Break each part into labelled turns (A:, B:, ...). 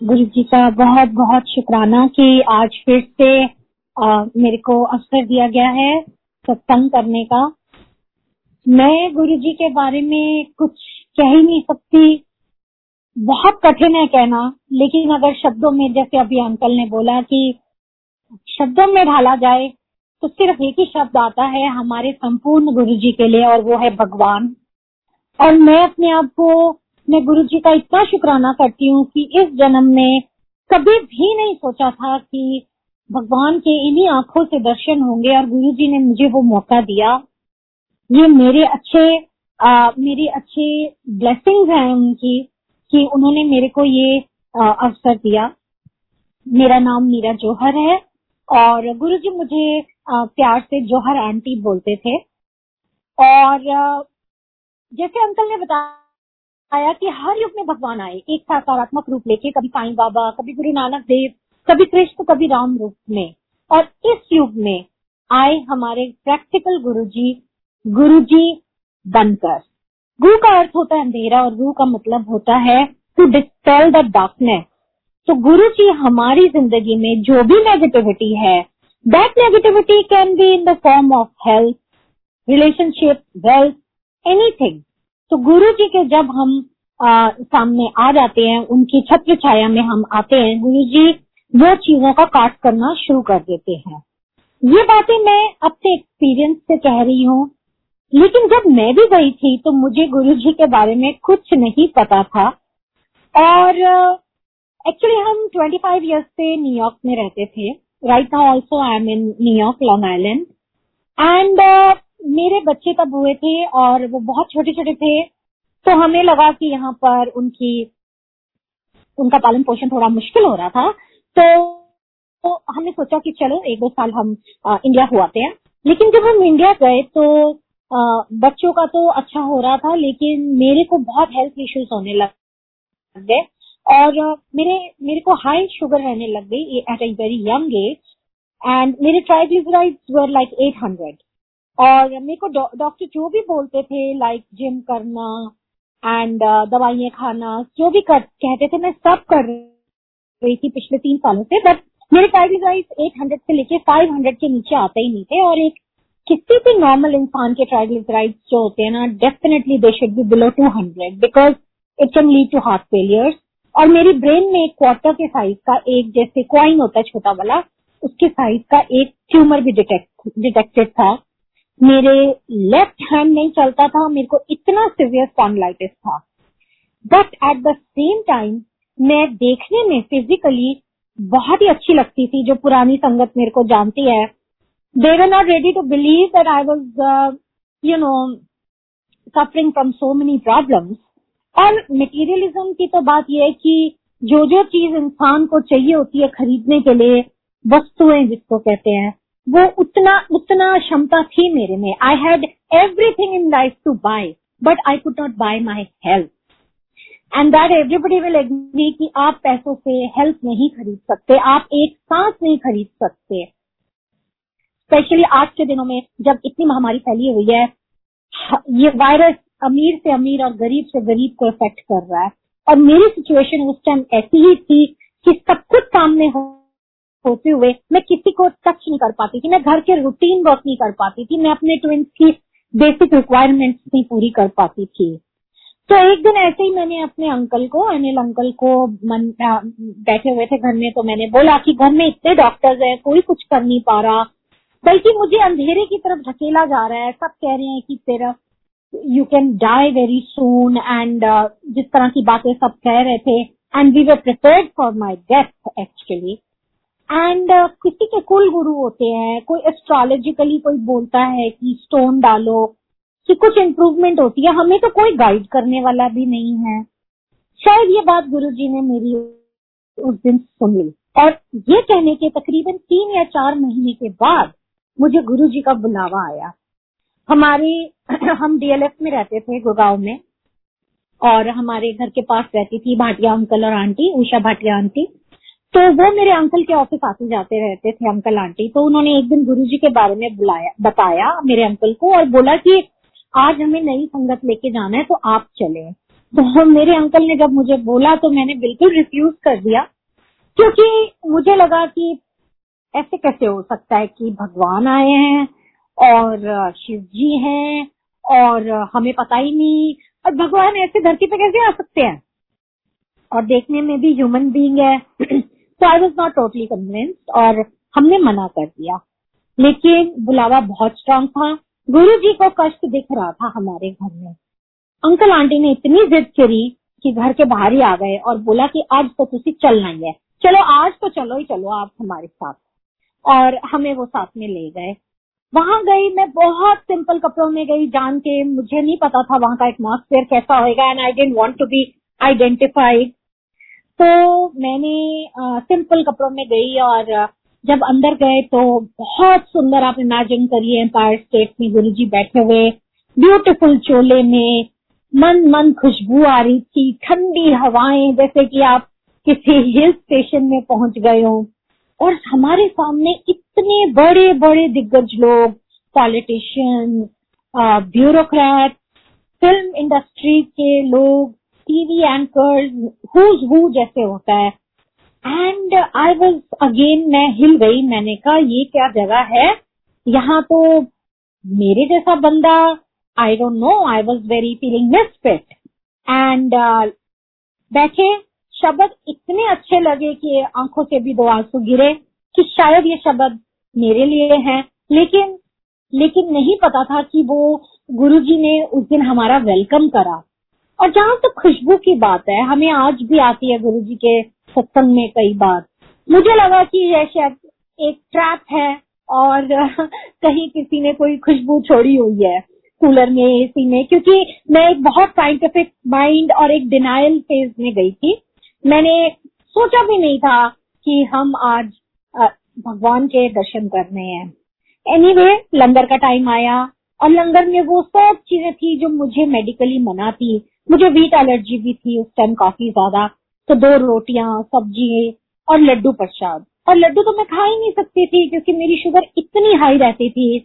A: गुरु जी का बहुत बहुत शुक्राना कि आज फिर से आ, मेरे को अवसर दिया गया है सत्संग करने का। मैं गुरु जी के बारे में कुछ कह ही नहीं सकती। बहुत कठिन है कहना लेकिन अगर शब्दों में जैसे अभी अंकल ने बोला कि शब्दों में ढाला जाए तो सिर्फ़ एक ही शब्द आता है हमारे संपूर्ण गुरु जी के लिए और वो है भगवान। और मैं अपने आप को मैं गुरु जी का इतना शुक्राना करती हूँ कि इस जन्म में कभी भी नहीं सोचा था कि भगवान के इन्हीं आँखों से दर्शन होंगे और गुरु जी ने मुझे वो मौका दिया। ये मेरे अच्छे आ, मेरी अच्छे ब्लेसिंग हैं उनकी कि उन्होंने मेरे को ये आ, अवसर दिया। मेरा नाम मीरा जौहर है और गुरु जी मुझे आ, प्यार से जौहर आंटी बोलते थे। और जैसे अंकल ने बताया कि हर युग में भगवान आए, एक सकारात्मक रूप लेके, कभी साईं बाबा, कभी गुरु नानक देव, कभी कृष्ण, कभी राम रूप में। और इस युग में आए हमारे प्रैक्टिकल गुरु जी गुरु बनकर। गु का अर्थ होता है अंधेरा और रू का मतलब होता है टू डिस्पेल द डार्कनेस तो गुरु जी हमारी ज़िंदगी में जो भी नेगेटिविटी है that negativity can be in the form of health relationship wealth anything तो गुरु जी के जब हम आ, सामने आ जाते हैं उनकी छत्र छाया में हम आते हैं गुरु जी वो चीज़ों का काट करना शुरू कर देते हैं। ये बातें मैं अपने एक्सपीरियंस से कह रही हूँ लेकिन जब मैं भी गई थी तो मुझे गुरु जी के बारे में कुछ नहीं पता था। और एक्चुअली हम 25 इयर्स से न्यूयॉर्क में रहते थे। Right now also I am in New York Long Island and मेरे बच्चे तब हुए थे और वो बहुत छोटे छोटे थे तो हमें लगा कि यहाँ पर उनकी उनका पालन पोषण थोड़ा मुश्किल हो रहा था। तो, तो हमने सोचा कि चलो एक दो साल हम आ, इंडिया हुआते हैं। लेकिन जब हम इंडिया गए तो आ, बच्चों का तो अच्छा हो रहा था लेकिन मेरे को बहुत हेल्थ इश्यूज़ होने लग गए। और मेरे मेरे को हाई शुगर रहने लग गई at a very young age and मेरे ट्राइग्लिसराइड्स वर लाइक 800 और मेरे को डॉक्टर जो भी बोलते थे लाइक जिम करना एंड दवाइयाँ खाना जो भी कर, कहते थे मैं सब कर रही थी पिछले तीन सालों से बट मेरे ट्राइग्लिसराइड्स 800 से लेके 500 के नीचे आते ही नहीं थे और एक किसी भी नॉर्मल इंसान के ट्राइग्लिसराइड्स जो होते हैं ना definitely they should be below 200 because it can lead to heart failures और मेरी ब्रेन में एक क्वार्टर के साइज़ का एक जैसे क्वाइन होता है छोटा वाला उसके साइज़ का एक ट्यूमर भी डिटेक्ट डिटेक्टेड था। मेरे लेफ़्ट हैंड नहीं चलता था, मेरे को इतना सिवियर स्पॉन्डिलाइटिस था। But at the same time मैं देखने में फिजिकली बहुत ही अच्छी लगती थी, जो पुरानी संगत मेरे को जानती है। They were not ready to believe that I was you know suffering from so many problems और मटेरियलिज्म की तो बात यह है कि जो जो चीज़ इंसान को चाहिए होती है खरीदने के लिए, वस्तुएँ जिसको कहते हैं वो उतना उतना क्षमता थी मेरे में। I had everything in life to buy but I could not buy my health and that everybody will agree कि आप पैसों से हेल्थ नहीं खरीद सकते, आप एक सांस नहीं खरीद सकते। स्पेशली आज के दिनों में, जब इतनी महामारी फैली हुई है, ये वायरस अमीर से अमीर और गरीब से गरीब को इफ़ेक्ट कर रहा है। और मेरी सिचुएशन उस टाइम ऐसी ही थी कि सब कुछ सामने हो होते हुए मैं किसी को टच नहीं कर पाती थी, मैं घर के रूटीन वर्क नहीं कर पाती थी, मैं अपने ट्विंस की बेसिक रिक्वायरमेंट्स नहीं पूरी कर पाती थी। तो एक दिन ऐसे ही मैंने अपने अंकल को, अनिल अंकल को मन बैठे हुए थे घर में तो मैंने बोला कि घर में इतने डॉक्टर्स हैं, कोई कुछ कर नहीं पा रहा, बल्कि मुझे अंधेरे की तरफ़ ढकेला जा रहा है, सब कह रहे हैं कि तेरा you can die very soon and जिस तरह की बातें सब कह रहे थे and we were prepare for my death actually and uh, किसी के कुल गुरु होते हैं कोई एस्ट्रोलॉजिकली कोई बोलता है कि स्टोन डालो कि कुछ इम्प्रूवमेंट होती है हमें तो कोई गाइड करने वाला भी नहीं है। शायद ये बात गुरु जी ने मेरी उस दिन सुन ली। और ये कहने के तकरीबन तीन या चार महीने के बाद मुझे गुरु जी का बुलावा आया। हमारे हम डीएलएफ में रहते थे गुड़गांव में और हमारे घर के पास रहती थी भाटिया अंकल और आंटी उषा भाटिया आंटी तो वो मेरे अंकल के ऑफ़िस आते जाते रहते थे अंकल आंटी तो उन्होंने एक दिन गुरु जी के बारे में बुलाया, बताया मेरे अंकल को और बोला कि आज हमें नई संगत लेके जाना है तो आप चले। तो मेरे अंकल ने जब मुझे बोला तो मैंने बिल्कुल रिफ्यूज कर दिया, क्योंकि मुझे लगा कि ऐसे कैसे हो सकता है कि भगवान आए हैं और शिव जी हैं और हमें पता ही नहीं, और भगवान ऐसे धरती पे कैसे आ सकते हैं? और देखने में भी ह्यूमन बीइंग है। तो I was not totally convinced और हमने मना कर दिया। लेकिन बुलावा बहुत स्ट्रांग था। गुरु जी को कष्ट दिख रहा था हमारे घर में। अंकल आंटी ने इतनी जिद करी कि घर के बाहर ही आ गए और बोला कि आज तो तुम चलना ही है। चलो, आज तो चलो ही चलो, आप हमारे साथ। और हमें वो साथ में ले गए। वहाँ गई, मैं बहुत सिंपल कपड़ों में गई, जान के मुझे नहीं पता था वहाँ का एटमोसफेयर कैसा होएगा। And I don't want to be identified तो मैंने सिंपल कपड़ों में गई और जब अंदर गए तो बहुत सुंदर आप इमेजिन करिए एम्पायर स्टेट में गुरु जी बैठे हुए ब्यूटीफुल चोले में मन मन खुशबू आ रही थी, ठंडी हवाएँ, जैसे कि आप किसी हिल स्टेशन में पहुँच गए हो। और हमारे सामने इतने बड़े बड़े दिग्गज लोग पॉलिटिशियन ब्यूरोक्रेट फ़िल्म इंडस्ट्री के लोग टीवी एंकर्स हुज हु जैसे होता है। एंड आई वॉज़ अगेन मैं हिल गई। मैंने कहा, ये क्या जगह है? यहाँ तो मेरे जैसा बंदा I don't know I was very feeling misfit and बैठे, शब्द इतने अच्छे लगे कि आँखों से भी दो आँसू गिरे कि शायद ये शब्द मेरे लिए हैं। लेकिन लेकिन नहीं पता था कि वो गुरुजी ने उस दिन हमारा वेलकम करा। और जहाँ तक तो खुशबू की बात है हमें आज भी आती है गुरु जी के सत्संग में कई बार। मुझे लगा कि यह शायद एक ट्रैप है और कहीं किसी ने कोई खुशबू छोड़ी हुई है कूलर में एसी में क्योंकि मैं एक बहुत साइंटिफिक माइंड और एक डिनाइल फ़ेज़ में गई थी। मैंने सोचा भी नहीं था कि हम आज भगवान के दर्शन करने हैं। एनीवे anyway, लंगर का टाइम आया और लंगर में वो सब चीज़ें थी जो मुझे मेडिकली मना थी। मुझे वीट एलर्जी भी थी उस टाइम काफ़ी ज़्यादा। तो दो रोटियाँ, सब्ज़ी और लड्डू प्रसाद। और लड्डू तो मैं खा ही नहीं सकती थी क्योंकि मेरी शुगर इतनी हाई रहती थी।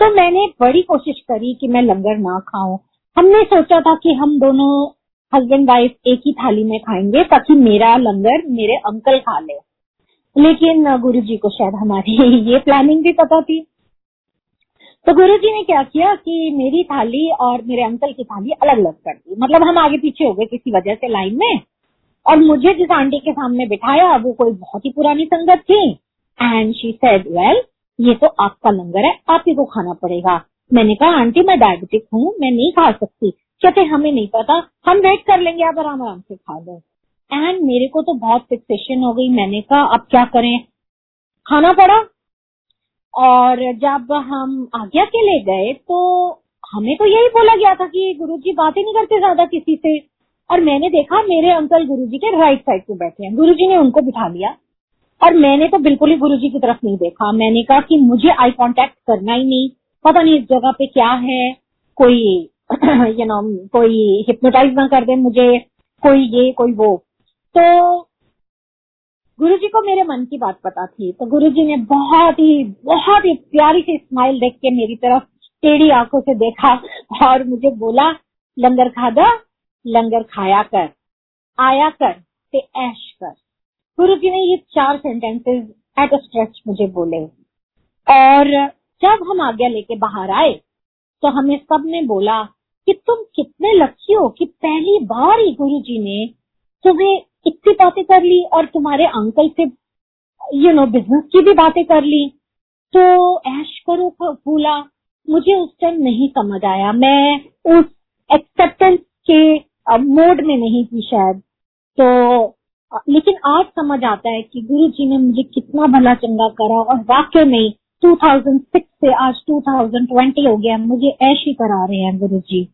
A: तो मैंने बड़ी कोशिश करी कि मैं लंगर ना खाऊं। हमने सोचा था कि हम दोनों हस्बैंड वाइफ एक ही थाली में खाएँगे ताकि मेरा लंगर मेरे अंकल खा ले। लेकिन गुरु जी को शायद हमारी ये प्लानिंग भी पता थी। तो गुरु जी ने क्या किया कि मेरी थाली और मेरे अंकल की थाली अलग अलग कर दी। मतलब हम आगे पीछे हो गए किसी वजह से लाइन में। और मुझे जिस आंटी के सामने बिठाया, वो कोई बहुत ही पुरानी संगत थी। एंड शी सेड वेल ये तो आपका लंगर है, आप ही को खाना पड़ेगा। मैंने कहा, आंटी, मैं डायबिटिक हूँ, मैं नहीं खा सकती। कहते हमें नहीं पता। हम वेट कर लेंगे, आप आराम आराम से खा लो। एंड मेरे को तो बहुत फिक्सेशन हो गई। मैंने कहा, अब क्या करें? खाना पड़ा। और जब हम आज्ञा के लिए गए तो हमें तो यही बोला गया था कि गुरुजी बात ही नहीं करते ज़्यादा किसी से। और मैंने देखा, मेरे अंकल गुरु जी के राइट साइड पे बैठे हैं। गुरु जी ने उनको बिठा लिया। और मैंने तो बिल्कुल ही गुरु जी की तरफ़ नहीं देखा। मैंने कहा कि मुझे आई कांटेक्ट करना ही नहीं। पता नहीं इस जगह पे क्या है। कोई यू नो कोई हिप्नोटाइज ना कर दे मुझे। कोई ये, कोई वो। तो गुरुजी को मेरे मन की बात पता थी तो गुरुजी ने बहुत ही बहुत ही प्यारी सी स्माइल देख के मेरी तरफ़ टेढ़ी आँखों से देखा और मुझे बोला, लंगर खादा लंगर खाया कर, आया कर, ते ऐश कर। गुरु जी ने ये चार सेंटेंसेस एट अ स्ट्रेच मुझे बोले। और जब हम आज्ञा लेके बाहर आए तो हमें सबने बोला कि तुम कितने लक्की हो कि पहली बार ही गुरु जी ने तुम्हें इतनी बातें कर ली और तुम्हारे अंकल से यू नो बिज़नेस की भी बातें कर ली। तो ऐश करो भूला मुझे उस टाइम नहीं समझ आया। मैं उस एक्सेप्टेंस के मोड में नहीं थी शायद। तो लेकिन आज समझ आता है कि गुरु जी ने मुझे कितना भला चंगा करा और वाकई में 2006 से आज 2020 हो गया। मुझे ऐश ही करा रहे हैं गुरु जी।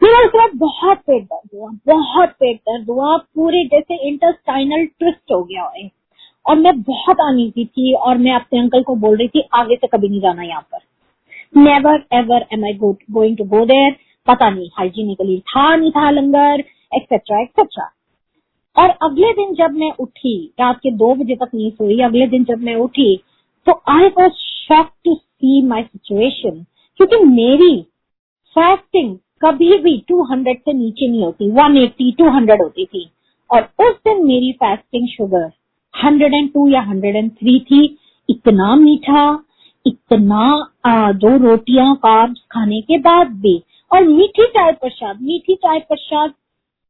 A: फिर उसके बाद बहुत पेट दर्द हुआ, बहुत पेट दर्द हुआ, पूरे जैसे इंटरस्टाइनल ट्विस्ट हो गया है। और मैं बहुत अनईजी थी और मैं अपने अंकल को बोल रही थी, आगे से कभी नहीं जाना यहाँ पर। Never ever am I going to go there पता नहीं हाइजीनिकली था, नहीं था लंगर एक्सेट्रा एक्सेट्रा और अगले दिन जब मैं उठी, रात के दो बजे तक नहीं सोई, अगले दिन जब मैं उठी तो I was shock to see my situation क्योंकि मेरी फास्टिंग कभी भी 200 से नीचे नहीं होती 180 200 होती थी। और उस दिन मेरी फास्टिंग शुगर 102 या 103 थी। इतना मीठा इतना आ, दो रोटियाँ कार्ब्स खाने के बाद भी। और मीठी चाय प्रसाद मीठी चाय प्रसाद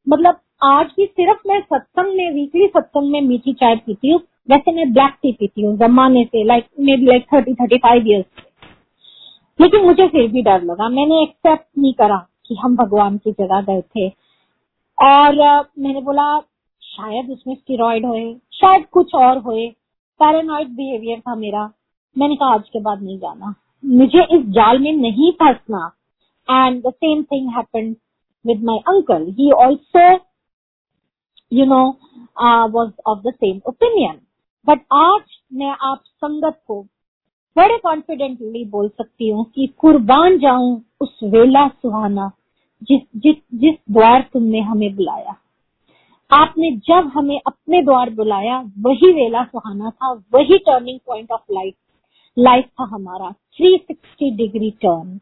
A: मतलब आज भी सिर्फ़ मैं सत्संग में वीकली सत्संग में मीठी चाय पीती हूँ। वैसे मैं ब्लैक टी पीती हूँ जमाने से like may be like thirty thirty five years लेकिन मुझे फिर भी डर लगा। मैंने एक्सेप्ट नहीं करा। कि हम भगवान की जगह गए थे। और मैंने बोला, शायद उसमें स्टीरोड होए, शायद कुछ और होए पैरानॉइड बिहेवियर था मेरा। मैंने कहा, आज के बाद नहीं जाना। मुझे इस जाल में नहीं फंसना। And the same thing happened with my uncle he also you know was of the same opinion but आज मैं आप संगत को बड़े कॉन्फिडेंटली बोल सकती हूँ कि कुर्बान जाऊँ उस वेला सुहाना। जिस जिस जिस द्वार तुमने हमें बुलाया। आपने जब हमें अपने द्वार बुलाया, वही वेला सुहाना था, वही turning point of life life था हमारा 360 डिग्री टर्न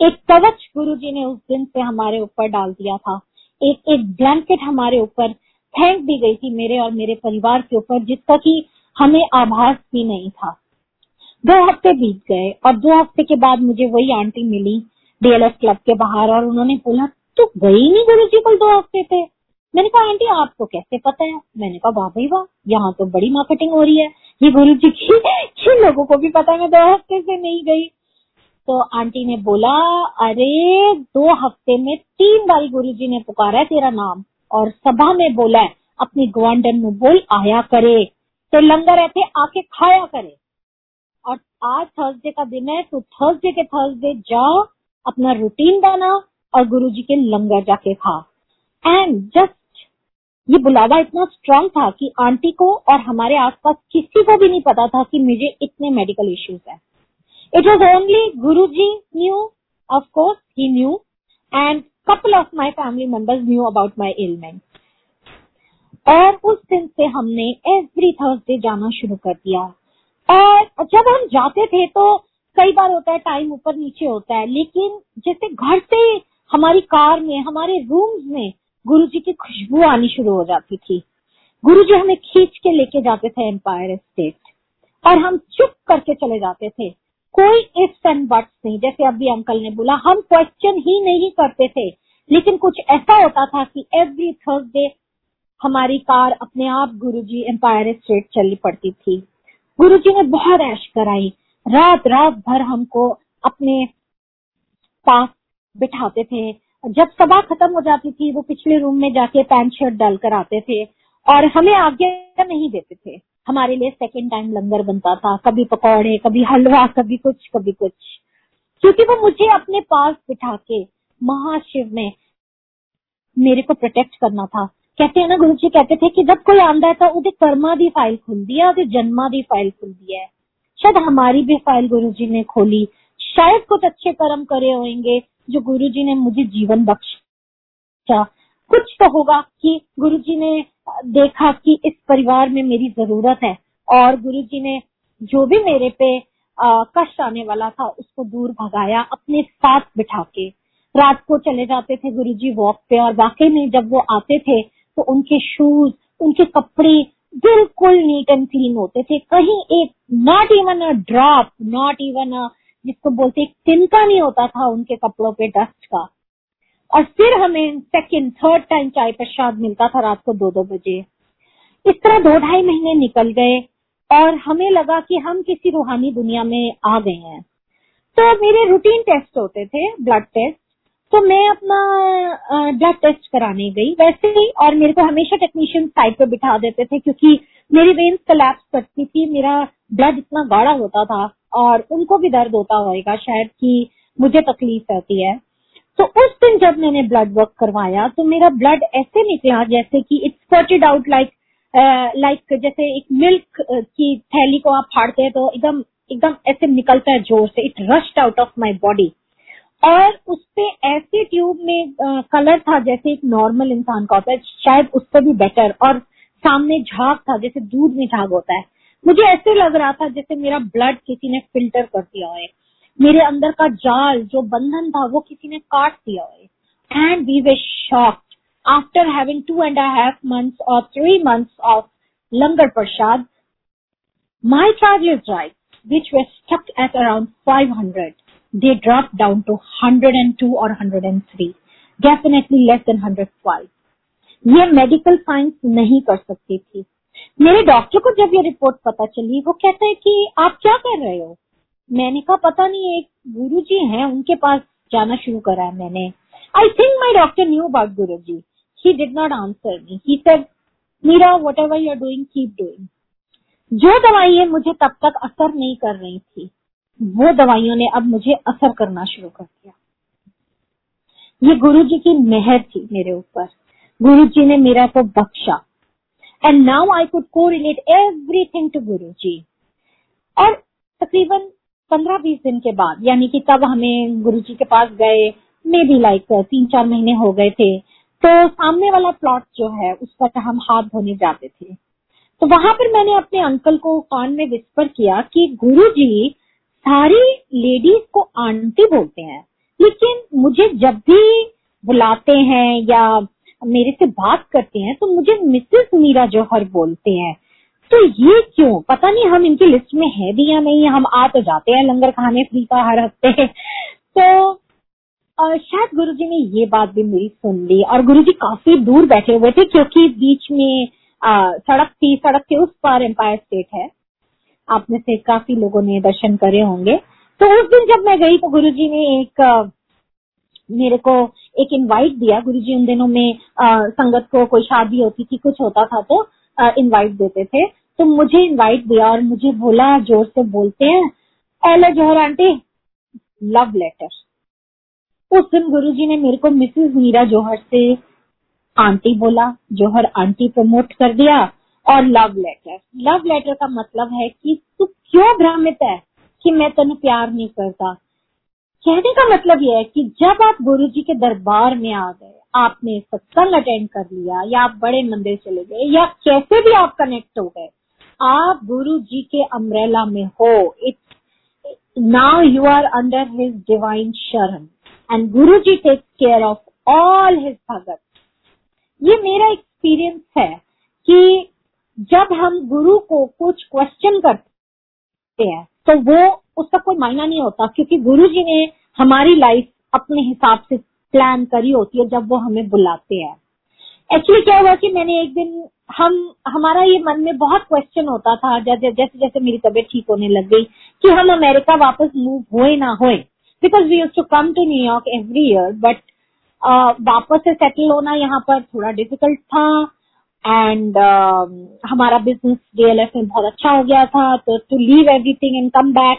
A: एक कवच गुरु जी ने उस दिन से हमारे ऊपर डाल दिया था। एक एक ब्लैंकेट हमारे ऊपर फेंक दी गई थी मेरे और मेरे परिवार के ऊपर, जिसका कि हमें आभास भी नहीं था। दो हफ़्ते बीत गए और दो हफ़्ते के बाद मुझे वही आंटी मिली डीएलएफ क्लब के बाहर और उन्होंने बोला, तू गई नहीं गुरु जी कल दो हफ़्ते थे मैंने कहा, आंटी, आपको कैसे पता है? मैंने कहा वाह भाई वाह, यहाँ तो बड़ी मार्केटिंग हो रही है। ये गुरु जी की, जिन लोगों को भी पता मैं दो हफ़्ते से नहीं गई। तो आंटी ने बोला, अरे, दो हफ़्ते में तीन बार गुरु जी ने पुकारा है तेरा नाम और सभा में बोला है, अपनी ग्वांडन में बोल, आया करे। तो लंगर ऐसे आके खाया करे। और आज थर्सडे का दिन है तो थर्सडे के थर्सडे जा अपना रूटीन बना और गुरु जी के लंगर जाके खा। एंड जस्ट ये बुलावा इतना स्ट्रांग था कि आंटी को और हमारे आसपास किसी को भी नहीं पता था कि मुझे इतने मेडिकल इश्यूज़ है। It was only Guru ji knew of course he knew and couple of my family members knew about my element और उस दिन से हमने एवरी थर्सडे जाना शुरू कर दिया। और जब हम जाते थे तो कई बार होता है टाइम ऊपर नीचे होता है, लेकिन जैसे घर से हमारी कार में, हमारे रूम्स में गुरु जी की खुशबू आनी शुरू हो जाती थी। गुरु जी हमें खींच के लेके जाते थे एम्पायर स्टेट और हम चुप करके चले जाते थे। कोई इफ्स एंड बट्स नहीं, जैसे अभी अंकल ने बोला, हम क्वेश्चन ही नहीं करते थे। लेकिन कुछ ऐसा होता था कि एवरी थर्सडे हमारी कार अपने आप गुरुजी एम्पायर स्टेट चलनी पड़ती थी। गुरुजी ने बहुत ऐश कराई रात रात भर हमको अपने पास बिठाते थे। जब सभा खत्म हो जाती थी, वो पिछले रूम में जाके पैंट शर्ट डालकर आते थे और हमें आगे नहीं देते थे। हमारे लिए सेकेंड टाइम लंगर बनता था। कभी पकौड़े, कभी हलवा, कभी कुछ कभी कुछ। क्योंकि वो मुझे अपने पास बिठा के महाशिव में मेरे को प्रोटेक्ट करना था। कहते हैं ना गुरु जी, कहते थे कि जब कोई आंदा है तो उसे कर्मा की फ़ाइल खुलती है जन्मा की फ़ाइल खुलती है। शायद हमारी भी फ़ाइल गुरु जी ने खोली। शायद कुछ अच्छे कर्म करे होंगे जो गुरु जी ने मुझे जीवन बख्शा। कुछ तो होगा कि गुरु जी ने देखा कि इस परिवार में मेरी ज़रूरत है और गुरु जी ने जो भी मेरे पे कष्ट आने वाला था उसको दूर भगाया, अपने साथ बिठा के। रात को चले जाते थे गुरु जी वॉक पे और वाकई में जब वो आते थे तो उनके शूज़ उनके कपड़े बिल्कुल नीट एंड क्लीन होते थे। कहीं एक not even a drop not even a जिसको बोलते तिनका नहीं होता था उनके कपड़ों पे डस्ट का। और फिर हमें सेकंड थर्ड टाइम चाय प्रसाद मिलता था रात को दो दो बजे। इस तरह दो ढाई महीने निकल गए और हमें लगा कि हम किसी रूहानी दुनिया में आ गए हैं। तो मेरे रूटीन टेस्ट होते थे ब्लड टेस्ट तो मैं अपना ब्लड टेस्ट कराने गई। वैसे ही, और मेरे को हमेशा टेक्नीशियन साइड पे बिठा देते थे, क्योंकि मेरी वेन्स कलैप्स करती थी, मेरा ब्लड इतना गाढ़ा होता था, और उनको भी दर्द होता होगा शायद कि मुझे तकलीफ़ रहती है। तो उस दिन जब मैंने ब्लड वर्क करवाया तो मेरा ब्लड ऐसे निकला जैसे कि it's spurted out like like जैसे एक मिल्क की थैली को आप फाड़ते हैं तो एकदम एकदम ऐसे निकलता है ज़ोर से। It rushed out of my body और उसपे ऐसे ट्यूब में कलर था जैसे एक नॉर्मल इंसान का होता है शायद उससे भी बेटर और सामने झाग था जैसे दूध में झाग होता है। मुझे ऐसे लग रहा था जैसे मेरा ब्लड किसी ने फ़िल्टर कर दिया है मेरे अंदर का जाल जो बंधन था वो किसी ने काट दिया है and we were shocked. After having two and a half months or three months of Langar Prasad. My triglycerides, which were stuck at around 500, they dropped down to 102 or 103, definitely less than 105. ये medical science नहीं कर सकती थी। मेरे doctor को जब ये report पता चली वो कहते हैं कि आप क्या कर रहे हो? मैंने कहा पता नहीं एक गुरु जी है उनके पास जाना शुरू करा है मैंने। I think my doctor knew about Guru ji he did not answer me he Meera whatever you are doing keep doing जो दवाइयाँ मुझे तब तक असर नहीं कर रही थी। वो दवाइयों ने अब मुझे असर करना शुरू कर दिया। ये गुरु जी की मेहर थी मेरे ऊपर। गुरु जी ने मेरा को बख्शा। And now I could correlate everything to Guru ji और तकरीबन पंद्रह बीस दिन के बाद, यानी कि तब हमें गुरु जी के पास गए, मे बी लाइक तीन चार महीने हो गए थे तो सामने वाला प्लॉट जो है, उस पर हम हाथ धोने जाते थे। तो वहाँ पर मैंने अपने अंकल को कान में विस्पर किया कि गुरु जी सारी लेडीज़ को आंटी बोलते हैं। लेकिन मुझे जब भी बुलाते हैं या मेरे से बात करते हैं तो मुझे मिसेस मीरा जौहर बोलते हैं। तो ये क्यों? पता नहीं हम इनकी लिस्ट में है भी या नहीं। हम आ तो जाते हैं लंगर खाने फ्री का हर हफ़्ते। तो शायद गुरुजी ने ये बात भी मेरी सुन ली और गुरुजी काफ़ी दूर बैठे हुए थे क्योंकि बीच में आ, सड़क थी सड़क के उस पार एम्पायर स्टेट है। आप में से काफ़ी लोगों ने दर्शन करे होंगे। तो उस दिन जब मैं गई तो गुरु जी ने एक मेरे को एक इनवाइट दिया। गुरु जी उन दिनों में आ, संगत को कोई शादी होती थी कुछ होता था तो इनवाइट देते थे। तो मुझे इनवाइट दिया और मुझे बोला ज़ोर से बोलते हैं hello Johar aunty love letter उस दिन गुरु जी ने मेरे को मिसेस मीरा जोहर से आंटी बोला। जोहर आंटी प्रमोट कर दिया। और लव लेटर लव लेटर का मतलब है कि तू क्यों भ्रमित है कि मैं तेन प्यार नहीं करता? कहने का मतलब यह है कि जब आप गुरु जी के दरबार में आ गए, आपने सत्संग अटेंड कर लिया, या आप बड़े मंदिर चले गए, या कैसे भी आप कनेक्ट हो गए, आप गुरु जी के अम्ब्रेला में हो it's now you are under his divine sharan and Guru ji take care of all his bhagat ये मेरा एक्सपीरियंस है कि जब हम गुरु को कुछ क्वेश्चन करते हैं तो वो उसका कोई मायना नहीं होता, क्योंकि गुरु जी ने हमारी लाइफ अपने हिसाब से प्लान करी होती है, जब वो हमें बुलाते हैं। एक्चुअली क्या हुआ कि मैंने एक दिन, हम, हमारा ये मन में बहुत क्वेश्चन होता था, जैसे जैसे जैसे मेरी तबीयत ठीक होने लग गई, कि हम अमेरिका वापस मूव हुए ना हुए। Because we use to come to New York every year but वापस से सेटल होना यहाँ पर थोड़ा डिफ़िकल्ट था एंड uh, हमारा बिज़नेस डीएलएफ में बहुत अच्छा हो गया था तो to leave everything and come back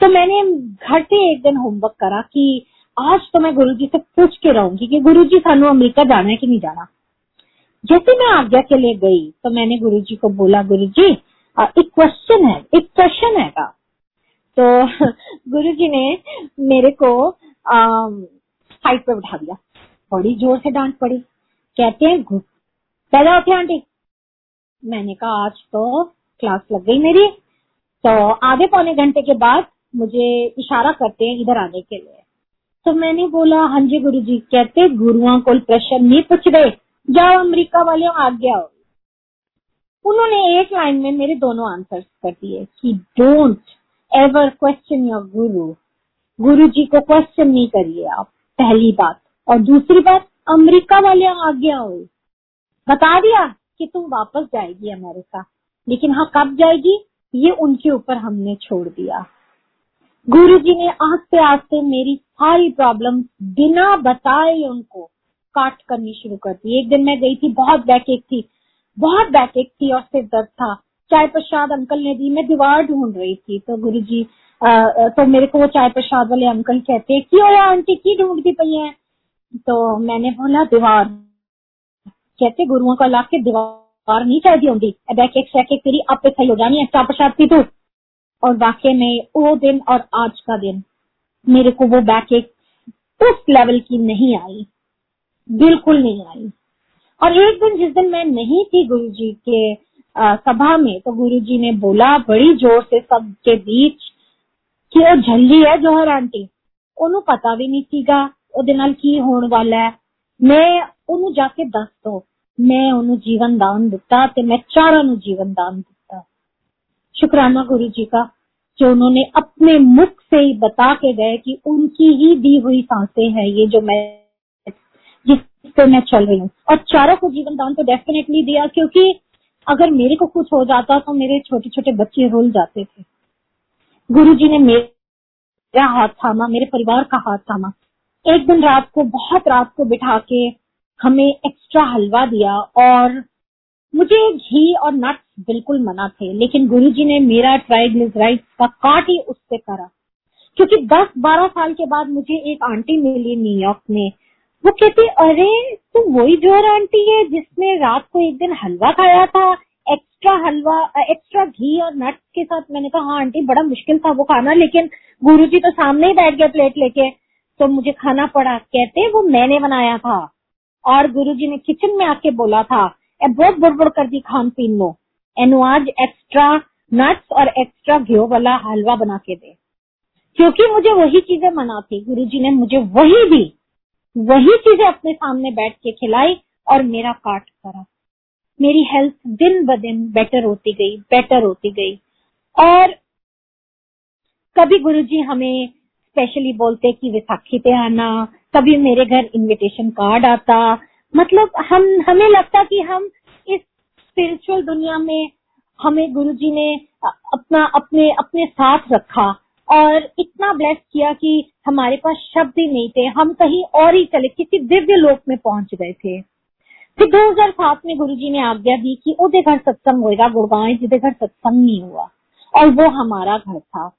A: तो मैंने घर से एक दिन होमवर्क करा कि आज तो मैं गुरुजी से पूछ के रहूँगी कि गुरुजी सानू अमेरिका जाना है कि नहीं जाना? जैसे मैं आज्ञा के लिए गई तो मैंने गुरुजी को बोला गुरुजी एक क्वेश्चन है एक क्वेश्चन है का तो गुरुजी ने मेरे को साइड पे उठा दिया। बड़ी ज़ोर से डांट पड़ी। कहते हैं पैदा होते आंटी। मैंने कहा, आज तो क्लास लग गई मेरी। तो आधे पौने घंटे के बाद मुझे इशारा करते हैं इधर आने के लिए। तो मैंने बोला हाँ जी गुरु जी कहते गुरुओं को प्रश्न नहीं पूछ रहे। जाओ अमेरिका वाले आज्ञा हो उन्होंने एक लाइन में मेरे दोनों आंसर कर दिए कि डोंट एवर क्वेश्चन योर गुरु गुरु जी को क्वेश्चन नहीं करिए आप, पहली बात। और दूसरी बात, अमेरिका वाले आज्ञा हो बता दिया कि तुम वापस जाएगी अमेरिका। लेकिन हाँ कब जाएगी? ये उनके ऊपर हमने छोड़ दिया। गुरु जी ने आस्ते आस्ते मेरी सारी प्रॉब्लम बिना बताए उनको काट करनी शुरू कर दी। एक दिन मैं गई थी, बहुत बैकेक थी, बहुत बैकेक थी और सिर दर्द था। चाय प्रसाद अंकल ने दी, मैं दीवार ढूंढ रही थी। तो गुरु जी तो मेरे को वो चाय प्रसाद वाले अंकल कहते क्यों आंटी, की ढूंढती पई है? तो मैंने बोला, दीवार कहते गुरुओं का ला के दीवार नहीं चाहिए होंगी बैकेक शैकेक तेरी आप सही हो जानी है चाय प्रसाद की तू और वाकई में वो दिन और आज का दिन मेरे को वो बैक एक उस लेवल की नहीं आई बिल्कुल नहीं आई और एक दिन जिस दिन मैं नहीं थी गुरु जी के आ, सभा में तो गुरु जी ने बोला बड़ी जोर से सबके बीच कि वो झल्ली है जोहर आंटी ओनू पता भी नहीं ਸੀਗਾ ਉਹਦੇ ਨਾਲ ਕੀ ਹੋਣ ਵਾਲਾ ਹੈ मैं ਉਹਨੂੰ जाके दस दो मैं ਉਹਨੂੰ जीवन दान दिता ਤੇ मैं चारों ਨੂੰ जीवन दान दिता शुक्राना गुरु जी का जो उन्होंने अपने मुख से ही बता के गए कि उनकी ही दी हुई सांसें हैं ये जो मैं जिससे मैं चल रही हूँ और चारों को जीवन दान तो डेफिनेटली दिया क्योंकि अगर मेरे को कुछ हो जाता तो मेरे छोटे छोटे बच्चे रुल जाते थे गुरु जी ने मेरा हाथ थामा मेरे परिवार का हाथ थामा एक दिन रात को बहुत रात को बिठा के हमें एक्स्ट्रा हलवा दिया और मुझे घी और नट्स बिल्कुल मना थे, लेकिन गुरुजी ने मेरा ट्राइग्लिसराइड्स का काट ही उससे करा। क्योंकि 10-12 साल के बाद मुझे एक आंटी मिली न्यूयॉर्क में। वो कहती, अरे, तुम वही ज़ोर आंटी है जिसने रात को एक दिन हलवा खाया था एक्स्ट्रा हलवा एक्स्ट्रा घी और नट्स के साथ? मैंने कहा हाँ आंटी, बड़ा मुश्किल था वो खाना, लेकिन गुरुजी तो सामने ही बैठ गए प्लेट लेके। तो मुझे खाना पड़ा। कहते, वो मैंने बनाया था। और गुरु जी ने किचन में आके बोला था, ए, बहुत बुड़बुड़ कर दी खान पीन लो एनु आज एक्स्ट्रा नट्स और एक्स्ट्रा घी वाला हलवा बना के दे। क्योंकि मुझे वही चीज़ें मना थी गुरु जी ने मुझे वही दी। वही चीज़ें अपने सामने बैठ के खिलाई और मेरा काट करा मेरी हेल्थ दिन ब दिन बेटर होती गई बेटर होती गई। और कभी गुरुजी हमें स्पेशली बोलते कि विसाखी पे आना कभी मेरे घर इनविटेशन कार्ड आता। मतलब हम, हमें लगता कि हम इस स्पिरिचुअल दुनिया में हमें गुरुजी ने अपना, अपने अपने साथ रखा और इतना ब्लेस किया कि हमारे पास शब्द ही नहीं थे। हम कहीं और ही चले, किसी दिव्य लोक में पहुँच गए थे। फिर 2007 में गुरुजी ने आज्ञा दी कि ओदे घर सत्संग होएगा, गुड़गांव जिदे घर सत्संग नहीं हुआ और वो हमारा घर था।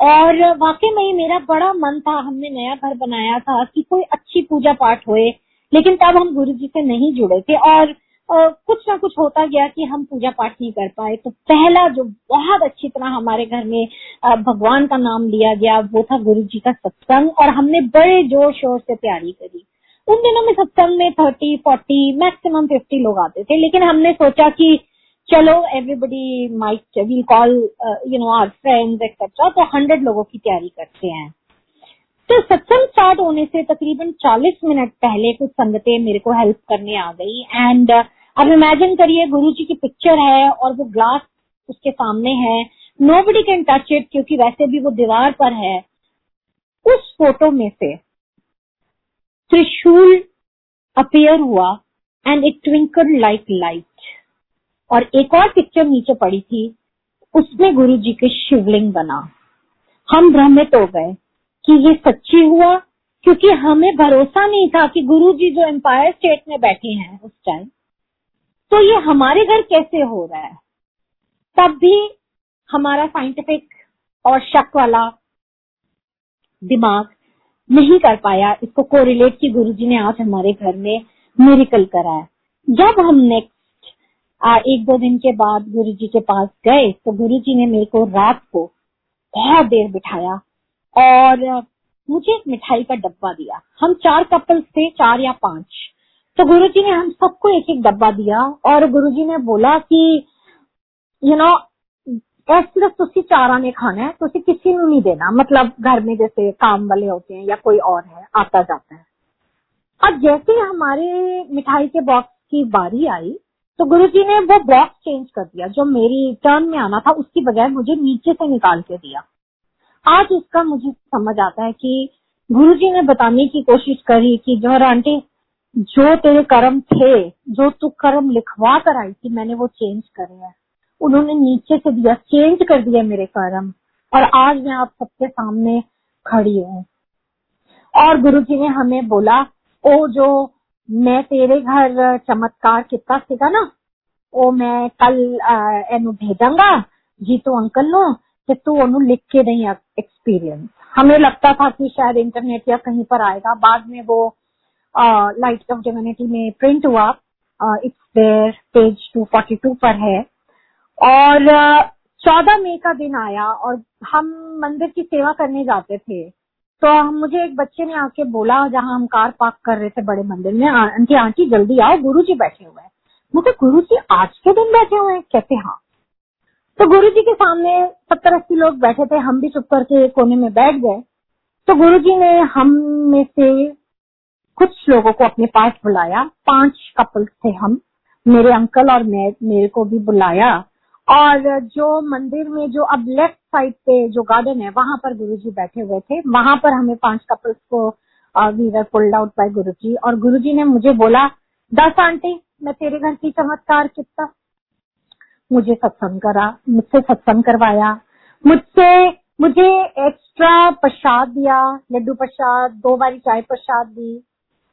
A: और वाकई में मेरा बड़ा मन था हमने नया घर बनाया था कि कोई अच्छी पूजा पाठ होए लेकिन तब हम गुरु जी से नहीं जुड़े थे और आ, कुछ ना कुछ होता गया कि हम पूजा पाठ नहीं कर पाए। तो पहला जो बहुत अच्छी तरह हमारे घर में भगवान का नाम लिया गया वो था गुरु जी का सत्संग और हमने बड़े ज़ोर शोर से तैयारी करी। उन दिनों में सत्संग में थर्टी फोर्टी मैक्सिमम फिफ्टी लोग आते थे लेकिन हमने सोचा कि चलो everybody might we call you know our friends etcetera तो हंड्रेड लोगों की तैयारी करते हैं। तो सत्संग स्टार्ट होने से तकरीबन 40 मिनट पहले कुछ संगतें मेरे को हेल्प करने आ गई। एंड अब इमेजिन करिए गुरु जी की पिक्चर है और वो ग्लास उसके सामने है। Nobody can touch it क्योंकि वैसे भी वो दीवार पर है। उस फ़ोटो में से त्रिशूल अपियर हुआ and it twinkle like light और एक और पिक्चर नीचे पड़ी थी, उसमें गुरु जी के शिवलिंग बना। हम भ्रमित हो गए कि ये सच्ची हुआ, क्योंकि हमें भरोसा नहीं था कि गुरु जी जो एम्पायर स्टेट में बैठे हैं उस टाइम तो ये हमारे घर कैसे हो रहा है? तब भी हमारा साइंटिफिक और शक वाला दिमाग नहीं कर पाया, इसको कोरिलेट की गुरुजी ने आज हमारे घर में मेरिकल करा है। जब हम नेक्स्ट एक दो दिन के बाद गुरु जी के पास गए तो गुरु जी ने मेरे को रात को बहुत देर बिठाया और मुझे एक मिठाई का डब्बा दिया। हम चार कपल्स थे, चार या पाँच। तो गुरु जी ने हम सबको एक एक डब्बा दिया और गुरु जी ने बोला कि यू नो सिर्फ़ तुसी चारा ने खाना है, तुसी किसी को नहीं देना। मतलब घर में जैसे काम वाले होते हैं या कोई और है, आता जाता है। अब जैसे हमारे मिठाई के बॉक्स की बारी आई तो गुरु जी ने वो बॉक्स चेंज कर दिया, जो मेरी टर्न में आना था, उसकी बजाय मुझे नीचे से निकाल के दिया। आज इसका मुझे समझ आता है कि गुरुजी ने बताने की कोशिश करी कि, जो आंटी, जो तेरे कर्म थे, जो तू कर्म लिखवा कर आई थी, मैंने वो चेंज करे हैं। उन्होंने नीचे से दिया चेंज कर दिया मेरे कर्म। और आज मैं आप सबके सामने खड़ी हूँ। और गुरु जी ने हमें बोला, ओ जो मैं तेरे घर चमत्कार किता सीगा ना ਉਹ ਮੈਂ ਕੱਲ ਇਹਨੂੰ भेजांगा जीतू अंकल नो कि तू ओनू लिख के नहीं एक्सपीरियंस हमें लगता था कि शायद इंटरनेट या कहीं पर आएगा बाद में वो लाइट ऑफ डिविनिटी में प्रिंट हुआ इट्स देयर पेज 242 पर है और चौदह मई का दिन आया और हम मंदिर की सेवा करने जाते थे तो मुझे एक बच्चे ने आके बोला जहाँ हम कार पार्क कर रहे थे बड़े मंदिर में आंटी आंटी, जल्दी आओ गुरु जी बैठे हुए हैं। मुझे गुरु जी आज के दिन बैठे हुए हैं? कहते हाँ। तो गुरु जी के सामने सत्तर अस्सी लोग बैठे थे, हम भी चुप करके कोने में बैठ गए। तो गुरु जी ने हम में से कुछ लोगों को अपने पास बुलाया, पाँच कपल थे हम, मेरे अंकल और मैं, मेरे को भी बुलाया। और जो मंदिर में जो अब लेफ़्ट साइड पे जो गार्डन है, वहाँ पर गुरु जी बैठे हुए थे। वहाँ पर हमें पाँच कपल्स को we were pulled out by Guruji. और गुरु जी ने मुझे बोला, दस आंटी, मैं तेरे घर की चमत्कार कितना मुझे सत्संग करा, मुझसे सत्संग करवाया। मुझसे, मुझे एक्स्ट्रा प्रसाद दिया, लड्डू प्रसाद, दो बारी चाय प्रसाद दी।